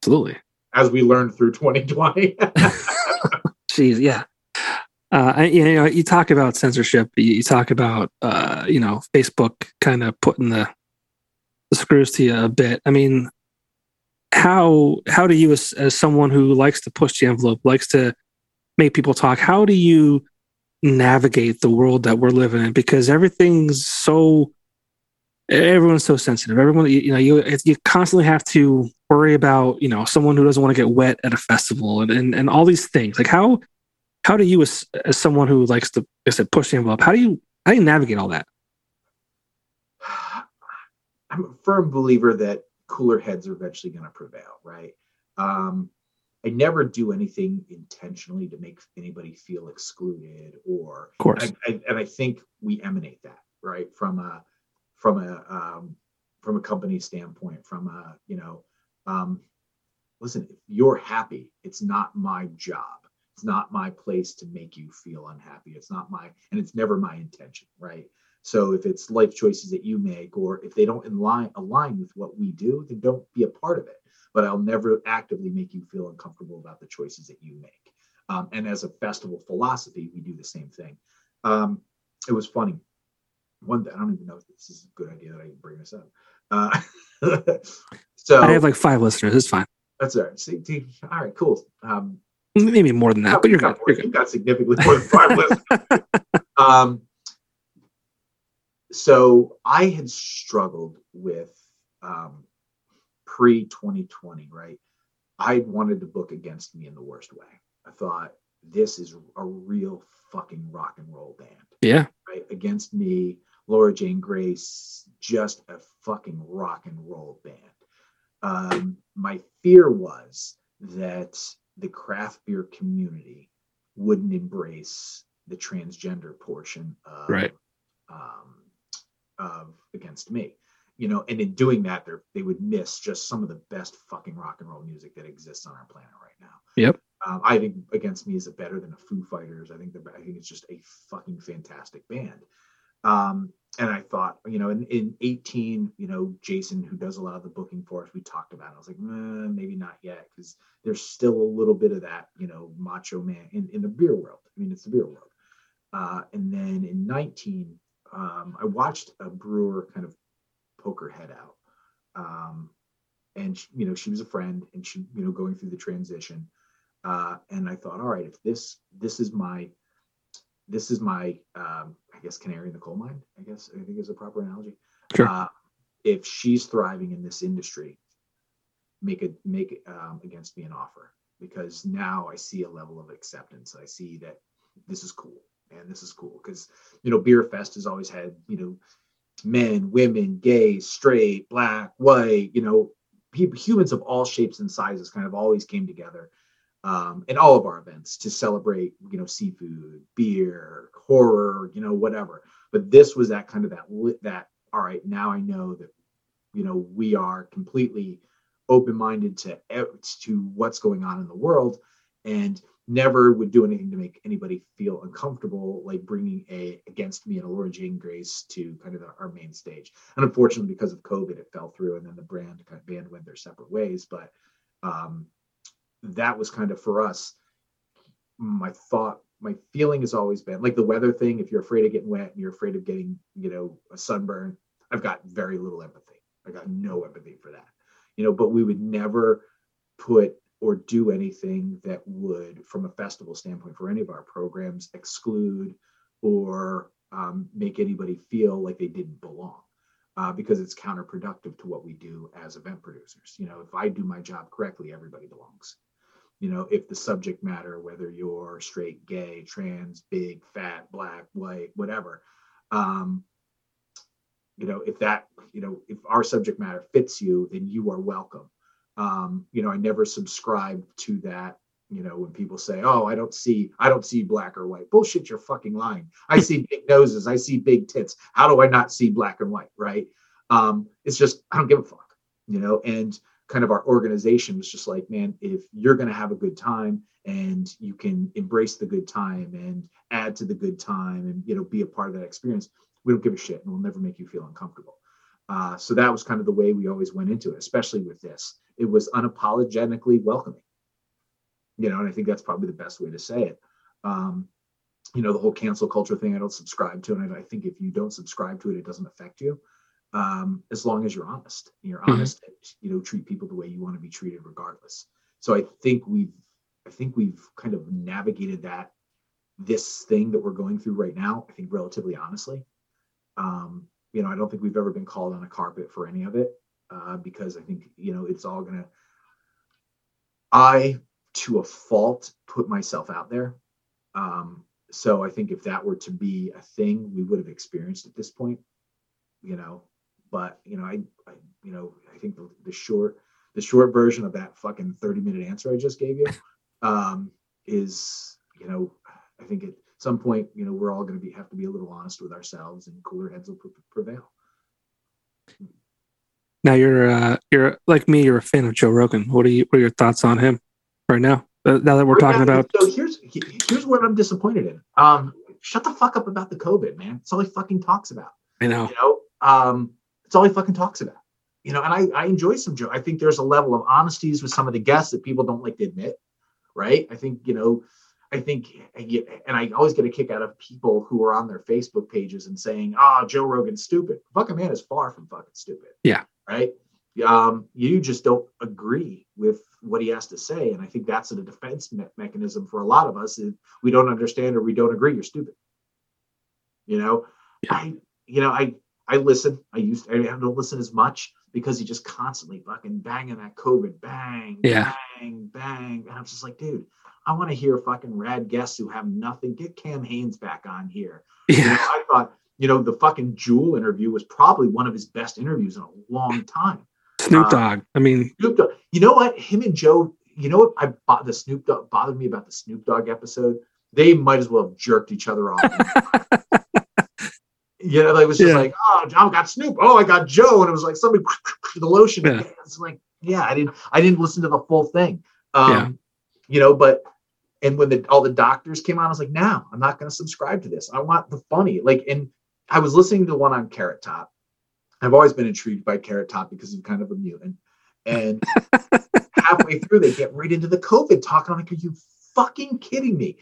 Absolutely. As we learned through 2020. Jeez, yeah. Uh, you know, you talk about censorship. You, talk about, uh, you know, Facebook kind of putting the, the screws to you a bit. I mean, how how do you, as, as someone who likes to push the envelope, likes to make people talk, how do you navigate the world that we're living in? Because everything's so everyone's so sensitive. Everyone, you know, you you constantly have to worry about, you know, someone who doesn't want to get wet at a festival and, and, and all these things. Like how how do you as, as someone who likes to I said push the envelope, how do you how do you navigate all that? I'm a firm believer that cooler heads are eventually going to prevail, right? Um, I never do anything intentionally to make anybody feel excluded or, of course, and I, and I think we emanate that right from a from a um, from a company standpoint, from a you know, um, listen, if you're happy, it's not my job it's not my place to make you feel unhappy. It's not my, and it's never my intention, right? So if it's life choices that you make, or if they don't align align with what we do, then don't be a part of it. But I'll never actively make you feel uncomfortable about the choices that you make. Um, and as a festival philosophy, we do the same thing. Um, it was funny. One, day I don't even know if this is a good idea that I bring this up. Uh, so I have like five listeners. It's fine. That's all right. See, see, all right, cool. Um, maybe more than that, but you're good. You're good. You've got significantly more than five listeners. Um, so I had struggled with um, pre 2020, right? I wanted to book against me in the worst way. I thought this is a real fucking rock and roll band. Yeah. Right. Against me, Laura Jane Grace, just a fucking rock and roll band. Um, my fear was that the craft beer community wouldn't embrace the transgender portion of, right. um, of against me. You know and in doing that they they would miss just some of the best fucking rock and roll music that exists on our planet right now. Yep. Um, i think against me is a better than a foo fighters. I think the i think it's just a fucking fantastic band. Um, and I thought, you know, in, in 18, you know, Jason, who does a lot of the booking for us, we talked about it. I was like, eh, maybe not yet, because there's still a little bit of that, you know, macho man in, in the beer world. I mean, it's the beer world. Uh, and then in 19, um, I watched a brewer kind of poke her head out. Um, and, she, you know, she was a friend and she, you know, going through the transition. Uh, and I thought, all right, if this, this is my, this is my um, I guess canary in the coal mine. I guess I think is a proper analogy. Sure. Uh, if she's thriving in this industry, make it make um, against me an offer because now I see a level of acceptance. I see that this is cool and this is cool because you know Beer Fest has always had you know men, women, gay, straight, black, white, you know, people, humans of all shapes and sizes kind of always came together um, in all of our events to celebrate, you know, seafood, beer, horror, you know, whatever. But this was that kind of that that all right. Now I know that, you know, we are completely open-minded to to what's going on in the world, and never would do anything to make anybody feel uncomfortable, like bringing a against me and Laura Jane Grace to kind of the, our main stage. And unfortunately, because of COVID, it fell through, and then the brand kind of band went their separate ways. But um, that was kind of for us my thought my feeling has always been like the weather thing. If you're afraid of getting wet and you're afraid of getting, you know, a sunburn, I've got very little empathy. I got no empathy for that, you know. But we would never put or do anything that would, from a festival standpoint, for any of our programs, exclude or um, make anybody feel like they didn't belong. Uh, because it's counterproductive to what we do as event producers. You know, if I do my job correctly, everybody belongs you know, if the subject matter, whether you're straight, gay, trans, big, fat, black, white, whatever, um, you know, if that, you know, if our subject matter fits you, then you are welcome. Um, you know, I never subscribe to that. You know, when people say, "Oh, I don't see, I don't see black or white," bullshit. You're fucking lying. I see big noses. I see big tits. How do I not see black and white? Right? Um, it's just I don't give a fuck. You know, and kind of our organization was just like, man, if you're going to have a good time and you can embrace the good time and add to the good time and you know be a part of that experience, we don't give a shit and we'll never make you feel uncomfortable. Uh, so that was kind of the way we always went into it, especially with this. It was unapologetically welcoming, you know, and I think that's probably the best way to say it. Um, you know, the whole cancel culture thing, I don't subscribe to, and I think if you don't subscribe to it, it doesn't affect you um, as long as you're honest. And You're mm-hmm. honest and you know treat people the way you want to be treated, regardless. So I think we've I think we've kind of navigated that this thing that we're going through right now. I think relatively honestly. Um, you know, I don't think we've ever been called on a carpet for any of it uh, because I think you know it's all gonna. I, to a fault, put myself out there. Um, so I think if that were to be a thing, we would have experienced at this point. You know, but you know, I, I you know, I think the, the short the short version of that fucking 30 minute answer I just gave you um, is, you know, I think at some point, you know, we're all going to be have to be a little honest with ourselves, and cooler heads will prevail. Now you're uh, you're like me. You're a fan of Joe Rogan. What are you? What are your thoughts on him right now? Uh, now that we're talking about. So here's here's what I'm disappointed in. Um, shut the fuck up about the COVID, man. It's all he fucking talks about. I know. You know, um, it's all he fucking talks about. You know, and I, I enjoy some Joe. I think there's a level of honesties with some of the guests that people don't like to admit, right? I think, you know, I think, and I always get a kick out of people who are on their Facebook pages and saying, "Ah, oh, Joe Rogan's stupid." Fucking man is far from fucking stupid. Yeah. Right. Um, you just don't agree with what he has to say, and I think that's a defense me- mechanism for a lot of us. If we don't understand or we don't agree, you're stupid. You know, yeah. I, you know, I I listen. I used to, I don't listen as much because he just constantly fucking banging that COVID, bang, yeah. bang, bang. And I'm just like, dude, I want to hear fucking rad guests who have nothing. Get Cam Hanes back on here. Yeah. You know, I thought, you know, the fucking Jewel interview was probably one of his best interviews in a long time. Snoop uh, Dogg. I mean, Snoop Dogg. You know what? Him and Joe. You know what? I bought the Snoop Dogg bothered me about the Snoop Dogg episode. They might as well have jerked each other off. You know, like, it was just yeah. like, oh, John got Snoop. Oh, I got Joe, and it was like somebody the lotion. Yeah. It's like, yeah, I didn't, I didn't listen to the full thing. Um, yeah. You know, but and when the all the doctors came on, I was like, no, I'm not going to subscribe to this. I want the funny. Like, and I was listening to one on Carrot Top. I've always been intrigued by Carrot Top because he's kind of a mutant. And halfway through, they get right into the COVID talk. And I'm like, are you fucking kidding me?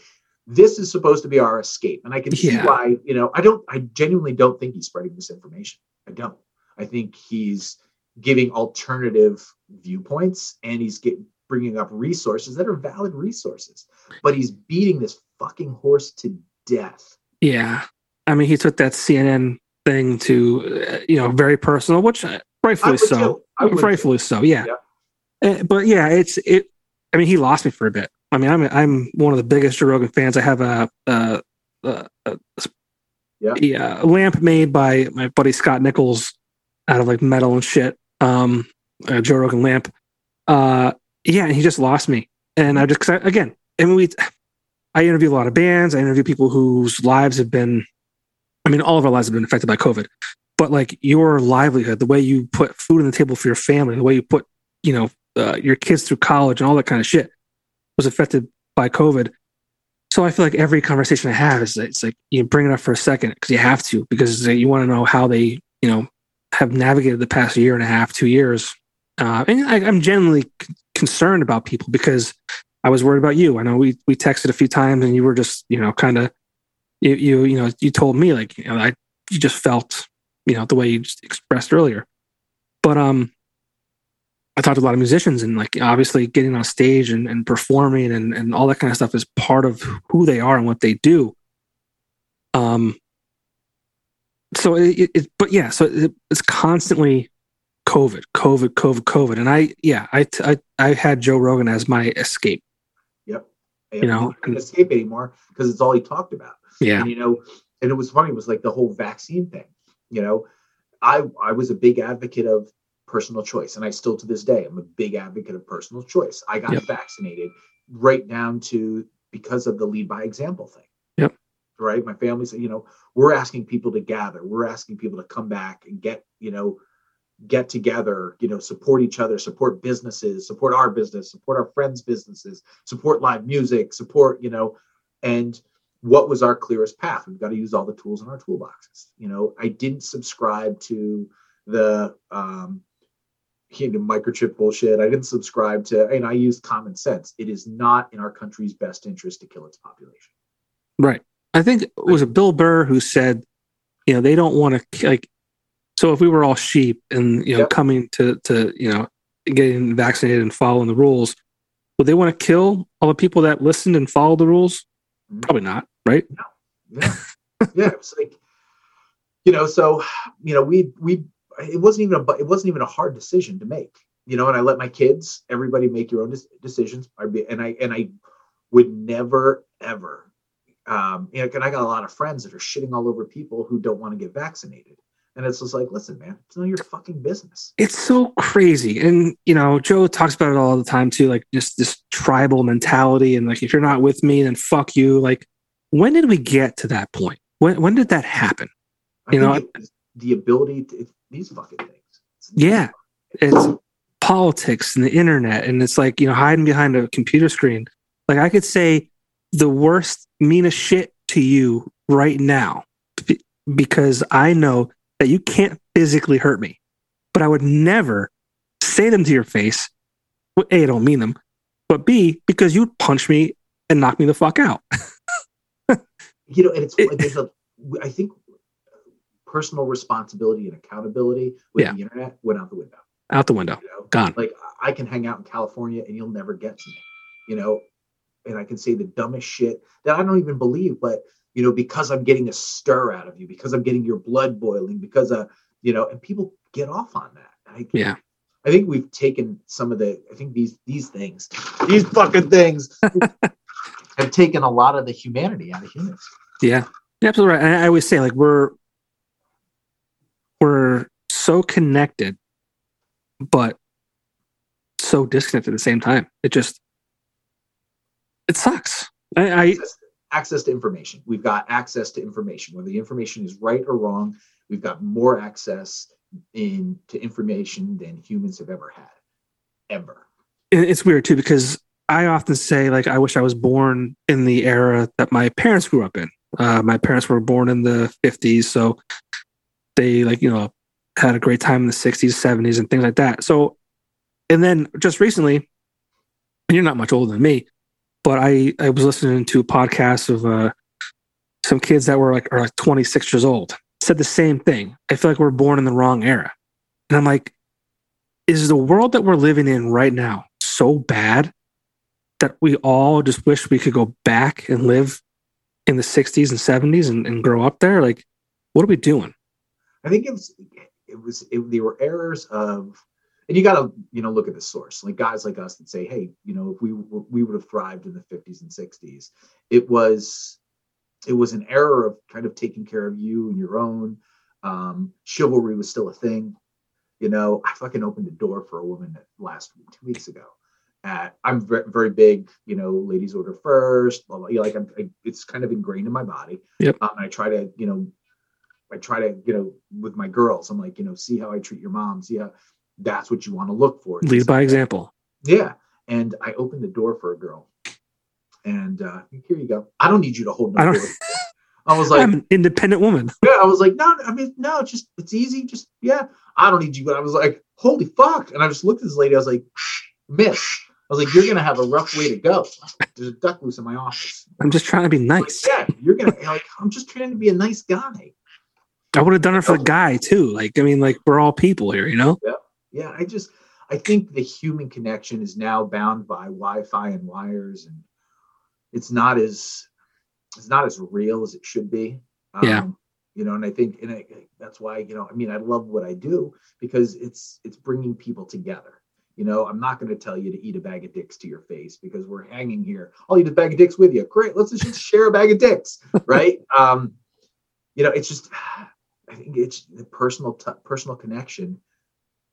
This is supposed to be our escape. And I can see yeah. why, you know, I don't, I genuinely don't think he's spreading misinformation. I don't. I think he's giving alternative viewpoints and he's getting bringing up resources that are valid resources, but he's beating this fucking horse to death. Yeah. I mean, he took that CNN thing to, uh, you know, very personal, which uh, rightfully so. Rightfully too. so. Yeah. yeah. Uh, but yeah, it's, it, I mean, he lost me for a bit. I mean, I'm I'm one of the biggest Joe Rogan fans. I have a, a, a, a yeah. lamp made by my buddy Scott Nichols out of like metal and shit. Um, a Joe Rogan lamp. Uh, yeah, and he just lost me. And I just cause I, again, I mean, we, I interview a lot of bands. I interview people whose lives have been, I mean, all of our lives have been affected by COVID. But like your livelihood, the way you put food on the table for your family, the way you put, you know, uh, your kids through college and all that kind of shit was affected by COVID. So I feel like every conversation I have is it's like you bring it up for a second because you have to because you want to know how they you know have navigated the past year and a half, two years. Uh, and I, am genuinely c- concerned about people because I was worried about you. I know we we texted a few times, and you were just you know kind of you you you know you told me like you know I you just felt you know the way you expressed earlier, but um. I talked to a lot of musicians and like obviously getting on stage and, and performing and, and all that kind of stuff is part of who they are and what they do. Um, so it, it, but yeah, so it, it's constantly COVID, COVID, COVID, COVID, and I, yeah, I, I, I had Joe Rogan as my escape. Yep. You know, escape anymore because it's all he talked about. Yeah. And, you know, and it was funny. It was like the whole vaccine thing. You know, I I was a big advocate of personal choice, and I still to this day I'm a big advocate of personal choice. I got Yep. vaccinated right down to because of the lead by example thing. Yep. Right. My family said, you know, we're asking people to gather. We're asking people to come back and get, you know, get together, you know, support each other, support businesses, support our business, support our friends' businesses, support live music, support, you know, and what was our clearest path? We've got to use all the tools in our toolboxes. You know, I didn't subscribe to the um you know, microchip bullshit. I didn't subscribe to, and I used common sense. It is not in our country's best interest to kill its population. Right. I think it was a Bill Burr who said, you know, they don't want to like. So if we were all sheep and you know Yep. coming to to you know getting vaccinated and following the rules, would they want to kill all the people that listened and followed the rules? Mhm. Probably not. Right. Yeah, yeah. It's like, you know, so you know, we we it wasn't even a it wasn't even a hard decision to make. You know, and I let my kids, everybody, make your own decisions. And I and I would never ever, um, you know, and I got a lot of friends that are shitting all over people who don't want to get vaccinated, and it's just like, listen, man, it's none of your fucking business. It's so crazy. And, you know, Joe talks about it all the time too, like just this tribal mentality. And like, if you're not with me, then fuck you. Like, when did we get to that point? When, when did that happen? You know, it the ability to these fucking things. It's- Yeah. It's politics and the internet. And it's like, you know, hiding behind a computer screen. Like, I could say the worst, meanest shit to you right now b- because I know that you can't physically hurt me. But I would never say them to your face. Well, A, I don't mean them. But B, because you'd punch me and knock me the fuck out. you know, and it's It- like there's a, I think personal responsibility and accountability with Yeah. the internet went out the window. out the window. You know, Gone. like I can hang out in California and you'll never get to me, you know, and I can say the dumbest shit that I don't even believe, but you know, because I'm getting a stir out of you, because I'm getting your blood boiling, because uh, you know, and people get off on that. I, Yeah. I think we've taken some of the. I think these these things, these fucking things, have taken a lot of the humanity out of humans. Yeah, absolutely right. And I always say like we're we're so connected, but so disconnected at the same time. It just it sucks. I, I access, access to information. We've got access to information. Whether the information is right or wrong, we've got more access in to information than humans have ever had, ever. it's weird too because I often say like I wish I was born in the era that my parents grew up in. Uh, my parents were born in the 50s, so they like you know had a great time in the 60s, 70s, and things like that. So, and then just recently, and you're not much older than me, but I I was listening to a podcast of uh, some kids that were like are like 26 years old said the same thing. I feel like we're born in the wrong era, and I'm like, is the world that we're living in right now so bad that we all just wish we could go back and live in the 60s and 70s and, and grow up there? Like, what are we doing? I think it was it was it, there were errors of and you got to you know look at the source. Like guys like us that say hey you know if we were, we would have thrived in the 50s and 60s it was it was an error of kind of taking care of you and your own. Um chivalry was still a thing. You know i fucking opened the door for a woman last two weeks ago uh, i'm very, very big you know ladies order first blah, blah, you know, like I'm, I, it's kind of ingrained in my body. Yep. um, i try to you know I try to, you know, with my girls, I'm like, you know, see how I treat your mom. See how that's what you want to look for. Lead by example. Yeah. And I opened the door for a girl. And uh, here you go. I don't need you to hold no I door. I was like, I'm an independent woman. yeah, I was like, no, I mean, no, it's just it's easy. Just yeah, I don't need you. But I was like, holy fuck. And I just looked at this lady, I was like, miss, I was like, "You're gonna have a rough way to go." There's a duck loose in my office. I'm just trying to be nice. Like, yeah, you're gonna be like. I'm just trying to be a nice guy. I would have done it for the guy too. Like, I mean, like we're all people here, you know? Yeah. Yeah. I just I think the human connection is now bound by Wi-Fi and wires, and it's not as it's not as real as it should be. Um, yeah. You know, and I think, and I, that's why you know, I mean, I love what I do because it's it's bringing people together. You know, I'm not going to tell you to eat a bag of dicks to your face because we're hanging here. I'll eat a bag of dicks with you. Great, let's just share a bag of dicks, right? um, you know, it's just, I think it's the personal t- personal connection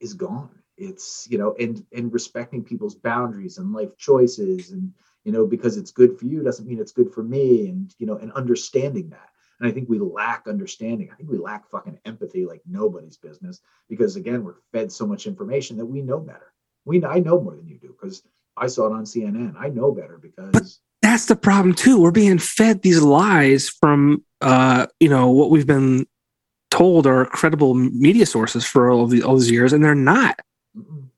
is gone. It's you know and and respecting people's boundaries and life choices and you know because it's good for you doesn't mean it's good for me and you know and understanding that. And i think we lack understanding. I think we lack fucking empathy like nobody's business because again we're fed so much information that we know better. We i know more than you do because i saw it on cnn i know better because but that's the problem too. We're being fed these lies from uh you know what we've been told are credible media sources for all of the, all these years and they're not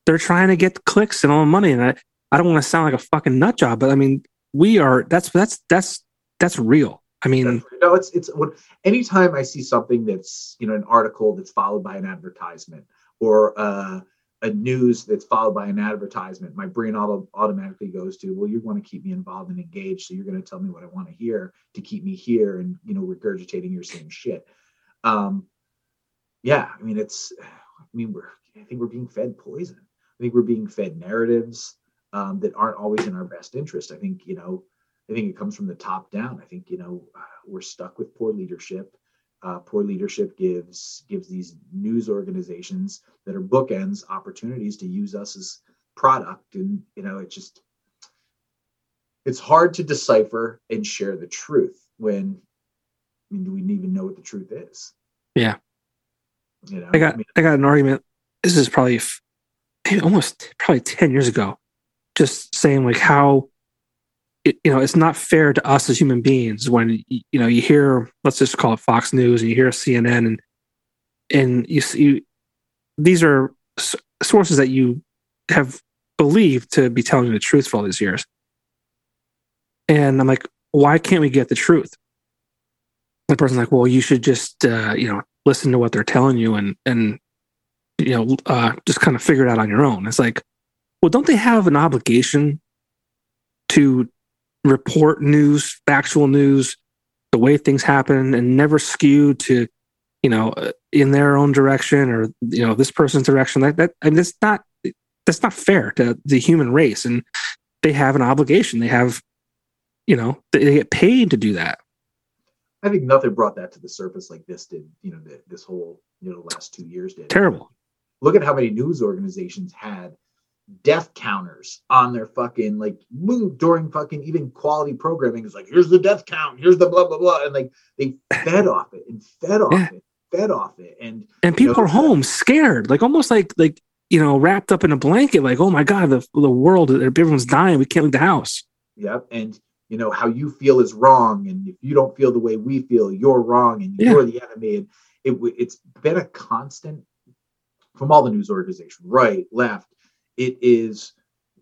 they're trying to get clicks and all the money. And I, I don't want to sound like a fucking nut job, but I mean, we are, that's, that's, that's, that's real. I mean, no, it's, it's what, anytime I see something that's, you know, an article that's followed by an advertisement or, uh, a news that's followed by an advertisement, my brain auto, automatically goes to, well, you want to keep me involved and engaged, so you're going to tell me what I want to hear to keep me here and you know regurgitating your same shit. Um, yeah, I mean it's, I mean we're I think we're being fed poison. I think we're being fed narratives um, that aren't always in our best interest. I think, you know, I think it comes from the top down. I think, you know, uh, we're stuck with poor leadership. Uh, poor leadership gives gives these news organizations that are bookends opportunities to use us as product, and you know, it just it's hard to decipher and share the truth when mean, do we even know what the truth is? Yeah. You know, I got I, mean, I got an argument this is probably almost probably 10 years ago just saying like how it, you know it's not fair to us as human beings when you know you hear let's just call it fox news and you hear cnn and and you see these are sources that you have believed to be telling you the truth for all these years and i'm like why can't we get the truth the person's like well you should just uh, you know listen to what they're telling you and and you know, uh, just kind of figure it out on your own. It's like, well, don't they have an obligation to report news, factual news, the way things happen, and never skew to, you know, uh, in their own direction or you know this person's direction? That that and it's not that's not fair to the human race, and they have an obligation. They have, you know, they get paid to do that. I think nothing brought that to the surface like this did. You know, the, this whole you know the last two years did. Terrible. Look at how many news organizations had death counters on their fucking like during fucking even quality programming. Is like here's the death count. Here's the blah blah blah. And like they fed off it and fed off yeah. it fed off it. And and people know, are home scared like almost like like you know wrapped up in a blanket like oh my god the, the world everyone's dying. We can't leave the house. Yep. And you know how you feel is wrong and if you don't feel the way we feel you're wrong and you're the enemy and it, it's been a constant from all the news organizations, right, left, it is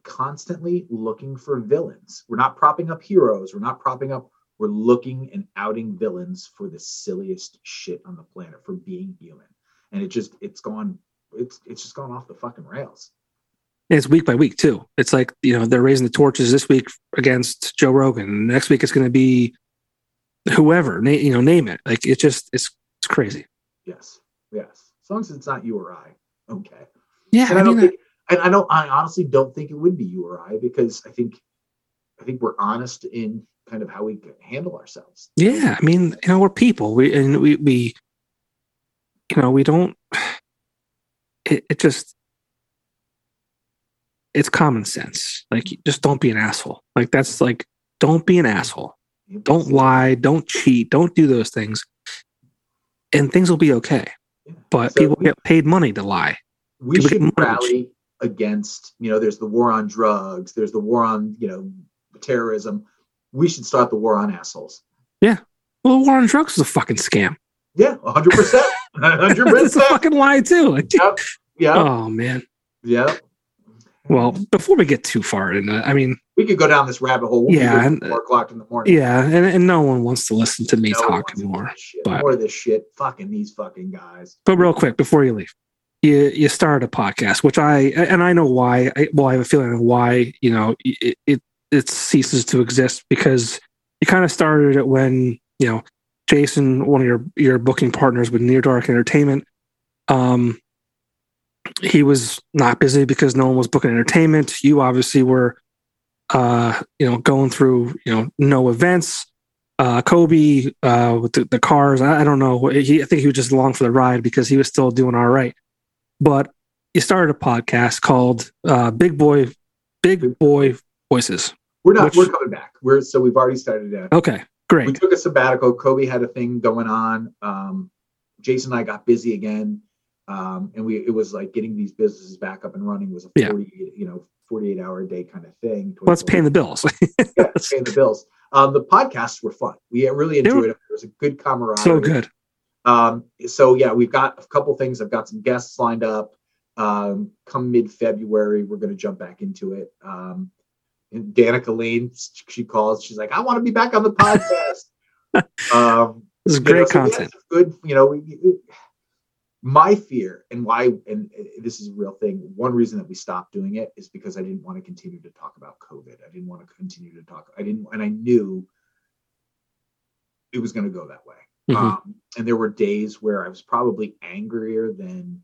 constantly looking for villains. We're not propping up heroes. We're not propping up. We're looking and outing villains for the silliest shit on the planet for being human. And it just it's gone. It's it's just gone off the fucking rails. And it's week by week too. It's like you know they're raising the torches this week against Joe Rogan. Next week it's going to be whoever. Na- you know, name it. Like it just it's it's crazy. Yes, yes. As long as it's not you or I okay. Yeah, and I, I don't think, and I don't. I honestly don't think it would be you or I because I think, I think we're honest in kind of how we handle ourselves. Yeah, I mean, you know, we're people. We and we we, you know, we don't. It, it just it's common sense. Like, just don't be an asshole. Like that's like, don't be an asshole. Don't lie. Don't cheat. Don't do those things, and things will be okay but so people we, get paid money to lie. We people should rally against, you know, there's the war on drugs, there's the war on, you know, terrorism. We should start the war on assholes. Yeah. Well, the war on drugs is a fucking scam. Yeah, 100%. 100%. it's a fucking lie, too. Like, yep. Yeah. Oh, man. Yeah. Well, before we get too far in, I mean, we could go down this rabbit hole. We'll yeah, and, four o'clock in the morning. Yeah, and, and no one wants to listen to me No talk anymore. But, but- more of this shit. Fucking these fucking guys. But real quick before you leave, you you started a podcast, which I and I know why. I, well, I have a feeling of why you know it, it it ceases to exist because you kind of started it when you know Jason, one of your your booking partners with Near Dark Entertainment, um, he was not busy because no one was booking entertainment. You obviously were, uh, you know, going through you know no events uh, Kobe uh, with the, the cars. I, I don't know. He, I think he was just along for the ride because he was still doing all right. But you started a podcast called uh, Big Boy, Big Boy Voices. We're not. Which- we're coming back. We're so we've already started that. Okay, great. we took a sabbatical. Kobe had a thing going on. Um, Jason and I got busy again, um, and we it was like getting these businesses back up and running was a Yeah. forty you know forty eight hour a day kind of thing. Well, let's paying the bills. yeah, paying the bills. Um, the podcasts were fun. We really They were- enjoyed it. It was a good camaraderie. so good. Um, so yeah, we've got a couple things. I've got some guests lined up. Um, come mid February, we're going to jump back into it. Um, and Danica Lane, she calls. She's like, "I want to be back on the podcast." um, This is you know, great so content. good, you know. we- my fear and why, and this is a real thing. One reason that we stopped doing it is because I didn't want to continue to talk about COVID. I didn't want to continue to talk. I didn't, and I knew it was going to go that way. Mhm. Um, and there were days where I was probably angrier than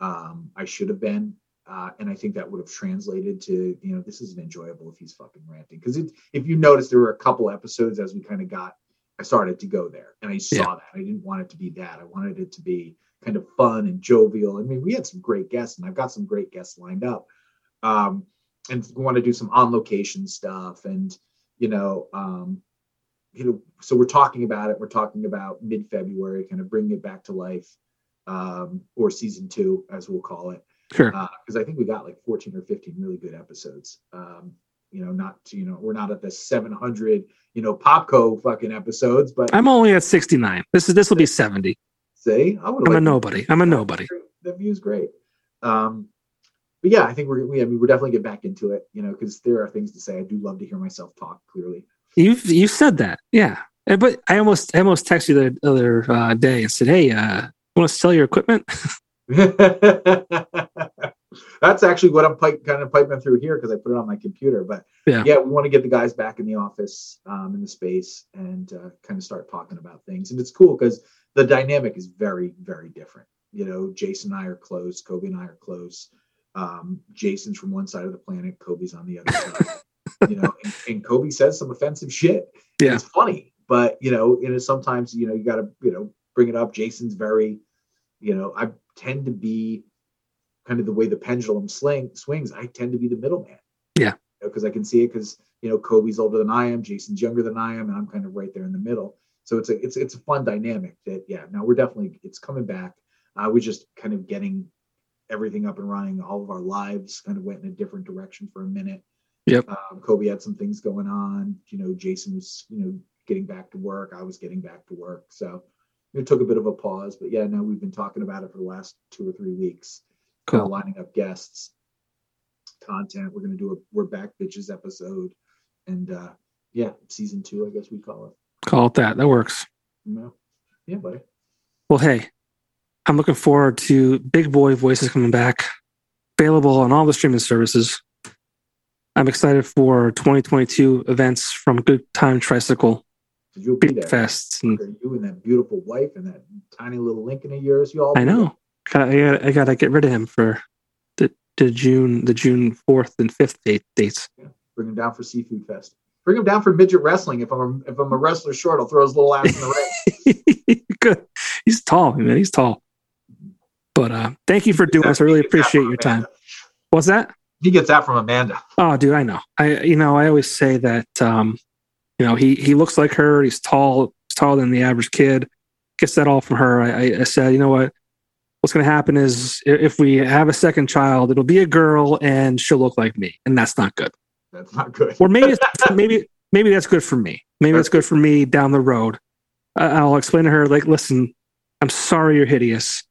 um, I should have been. Uh, and I think that would have translated to, you know, this isn't enjoyable if he's fucking ranting. Because it if you notice, there were a couple episodes as we kind of got, I started to go there and I saw Yeah. that. I didn't want it to be that. I wanted it to be kind of fun and jovial. I mean, we had some great guests and I've got some great guests lined up. Um, and we want to do some on location stuff and, you know, um, you know, so we're talking about it. We're talking about mid February, kind of bringing it back to life, um, or season two, as we'll call it, Sure. because I think we got like 14 or 15 really good episodes. Um, you know, not you know, we're not at the 700, you know, Popko fucking episodes, but I'm only at 69. This is this will be 70. Say I would. I'm a nobody. I'm a nobody. The view's great. Um, but yeah, I think we're we, I mean, we're definitely get back into it, you know, because there are things to say. I do love to hear myself talk clearly. You've you've said that, yeah. Eh, But I almost I almost texted you the other uh, day and said, "Hey, uh, want to sell your equipment?" That's actually what I'm pipe, kind of piping through here because I put it on my computer. But Yeah. we want to get the guys back in the office, um, in the space, and uh, kind of start talking about things. And it's cool because the dynamic is very, very different. You know, Jason and I are close. Kobe and I are close. Um, Jason's from one side of the planet. Kobe's on the other side. you know, and, and Kobe says some offensive shit. Yeah. It's funny, but you know, you know, sometimes you know you got to you know bring it up. Jason's very, you know, I tend to be kind of the way the pendulum sling swings. I tend to be the middleman. Yeah. because I can see it because you know Kobe's older than I am, Jason's younger than I am, and I'm kind of right there in the middle. So it's a it's it's a fun dynamic that yeah. Now we're definitely it's coming back. Uh, we're just kind of getting everything up and running. All of our lives kind of went in a different direction for a minute. Yep. Um, Kobe had some things going on. You know, Jason was you know getting back to work. I was getting back to work. So it took a bit of a pause, but yeah, now we've been talking about it for the last two or three weeks. Kind of lining up guests, content. We're gonna do a we're back bitches episode, and uh yeah, season two, I guess we call it. Call it that. That works. No. Yeah, buddy. Well, hey, I'm looking forward to Big Boy Voices coming back, available on all the streaming services. I'm excited for 2022 events from Good Time Tricycle, Did you be Beat there? Fest, and you and that beautiful wife and that tiny little Lincoln of yours? You all I know. I, gotta, I gotta get rid of him for the, the June the June 4th and 5th date, dates. there. Bring him down for seafood fest. Bring him down for midget wrestling. If I'm a, if I'm a wrestler short, I'll throw his little ass in the ring. Good. He's tall, man. He's tall. But uh, thank you for doing this. I really He gets that appreciate your time. What's that? He gets that from Amanda. Oh, dude, I know. I you know, I always say that um, you know, he he looks like her, he's tall, he's taller than the average kid. Gets that all from her. I, I- said, you know what? What's gonna happen is if we have a second child, it'll be a girl and she'll look like me. And that's not good. That's not good. Or maybe maybe maybe that's good for me. Maybe that's good for me down the road. I- I'll explain to her, like, listen, I'm sorry you're hideous.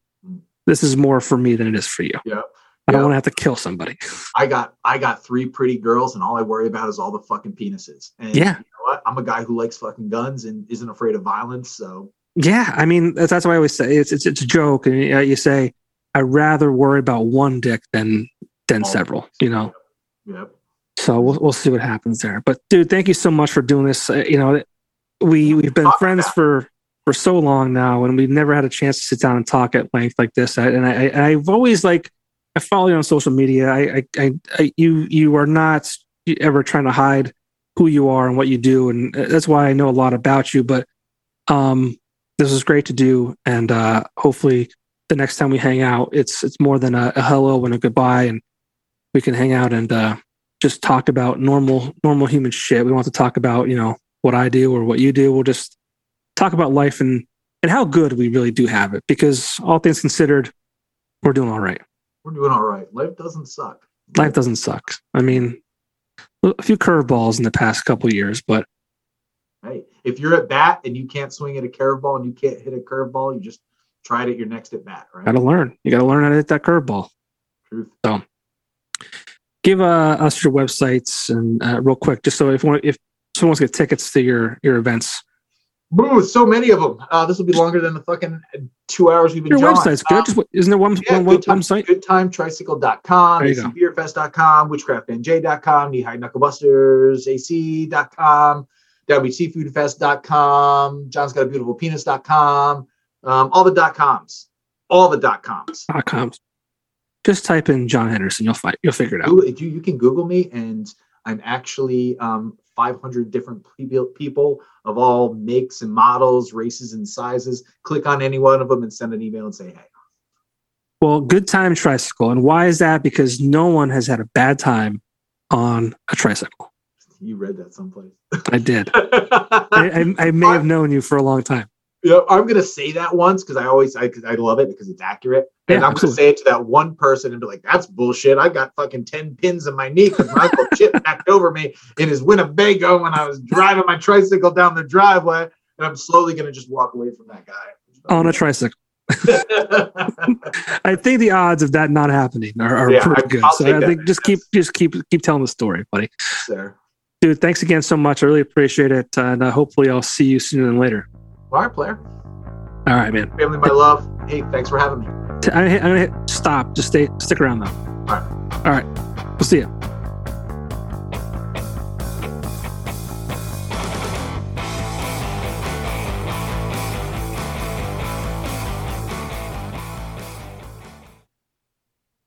This is more for me than it is for you. Yeah. I don't Yeah. want to have to kill somebody. I got I got three pretty girls, and all I worry about is all the fucking penises. And Yeah. you know what? I'm a guy who likes fucking guns and isn't afraid of violence. So Yeah, I mean that's, that's why I always say it's it's, it's a joke, and uh, you say I'd rather worry about one dick than than All several. You know, yep. So we'll we'll see what happens there. But dude, thank you so much for doing this. Uh, you know, we we've been friends for for so long now, and we've never had a chance to sit down and talk at length like this. I, and I, I I've always like I follow you on social media. I I, I, I you you are not ever trying to hide who you are and what you do, and uh, that's why I know a lot about you. But um, this is great to do, and uh, hopefully the next time we hang out, it's it's more than a, a hello and a goodbye, and we can hang out and uh, just talk about normal normal human shit. We want to talk about you know what I do or what you do. We'll just talk about life and and how good we really do have it. Because all things considered, we're doing all right. We're doing all right. Life doesn't suck. Life doesn't suck. I mean, a few curveballs in the past couple years, but Hey, if you're at bat and you can't swing at a curveball and you can't hit a curveball, you just try it at your next at bat, right? got to learn. You got to learn how to hit that curveball. Truth. Give uh, us your websites and uh, real quick, just so if one, if someone wants to get tickets to your your events, Boo, so many of them. Uh, this will be longer than the fucking two hours we've been your jawing. website's good. Um, Just isn't there one, yeah, one, one time, website? goodtimetricycle.com, There you go. acbeerfest.com, witchcraftnj.com, knee-high knucklebusters, ac.com, wseafoodfest.com, john's got a beautiful penis.com, um, all the dot coms, all the dot coms. dot coms. Just type in Jon Henderson. You'll find. You'll figure it out. Google, you, you can Google me, and I'm actually um, 500 different people, people of all makes and models, races and sizes. Click on any one of them and send an email and say, hey. Well, good time tricycle, and why is that? Because no one has had a bad time on a tricycle. You read that someplace. I did. I, I, I may have known you for a long time. Yeah, I'm gonna say that once because I always I, I love it because it's accurate, and Yeah, I'm gonna say it to that one person and be like, "That's bullshit." I got fucking ten pins in my knee because my uncle Chip backed over me in his Winnebago when I was driving my tricycle down the driveway, and I'm slowly gonna just walk away from that guy On a tricycle. I think the odds of that not happening are, are Yeah, pretty good. I'll so I that. think just keep just keep keep telling the story, buddy. Sir. Dude, thanks again so much. I really appreciate it, and uh, hopefully I'll see you sooner than later. All right, player. All right, man. Family, my love. Hey, thanks for having me. I'm gonna hit, I'm gonna hit stop. Just stay, stick around though. All right. All right. We'll see you.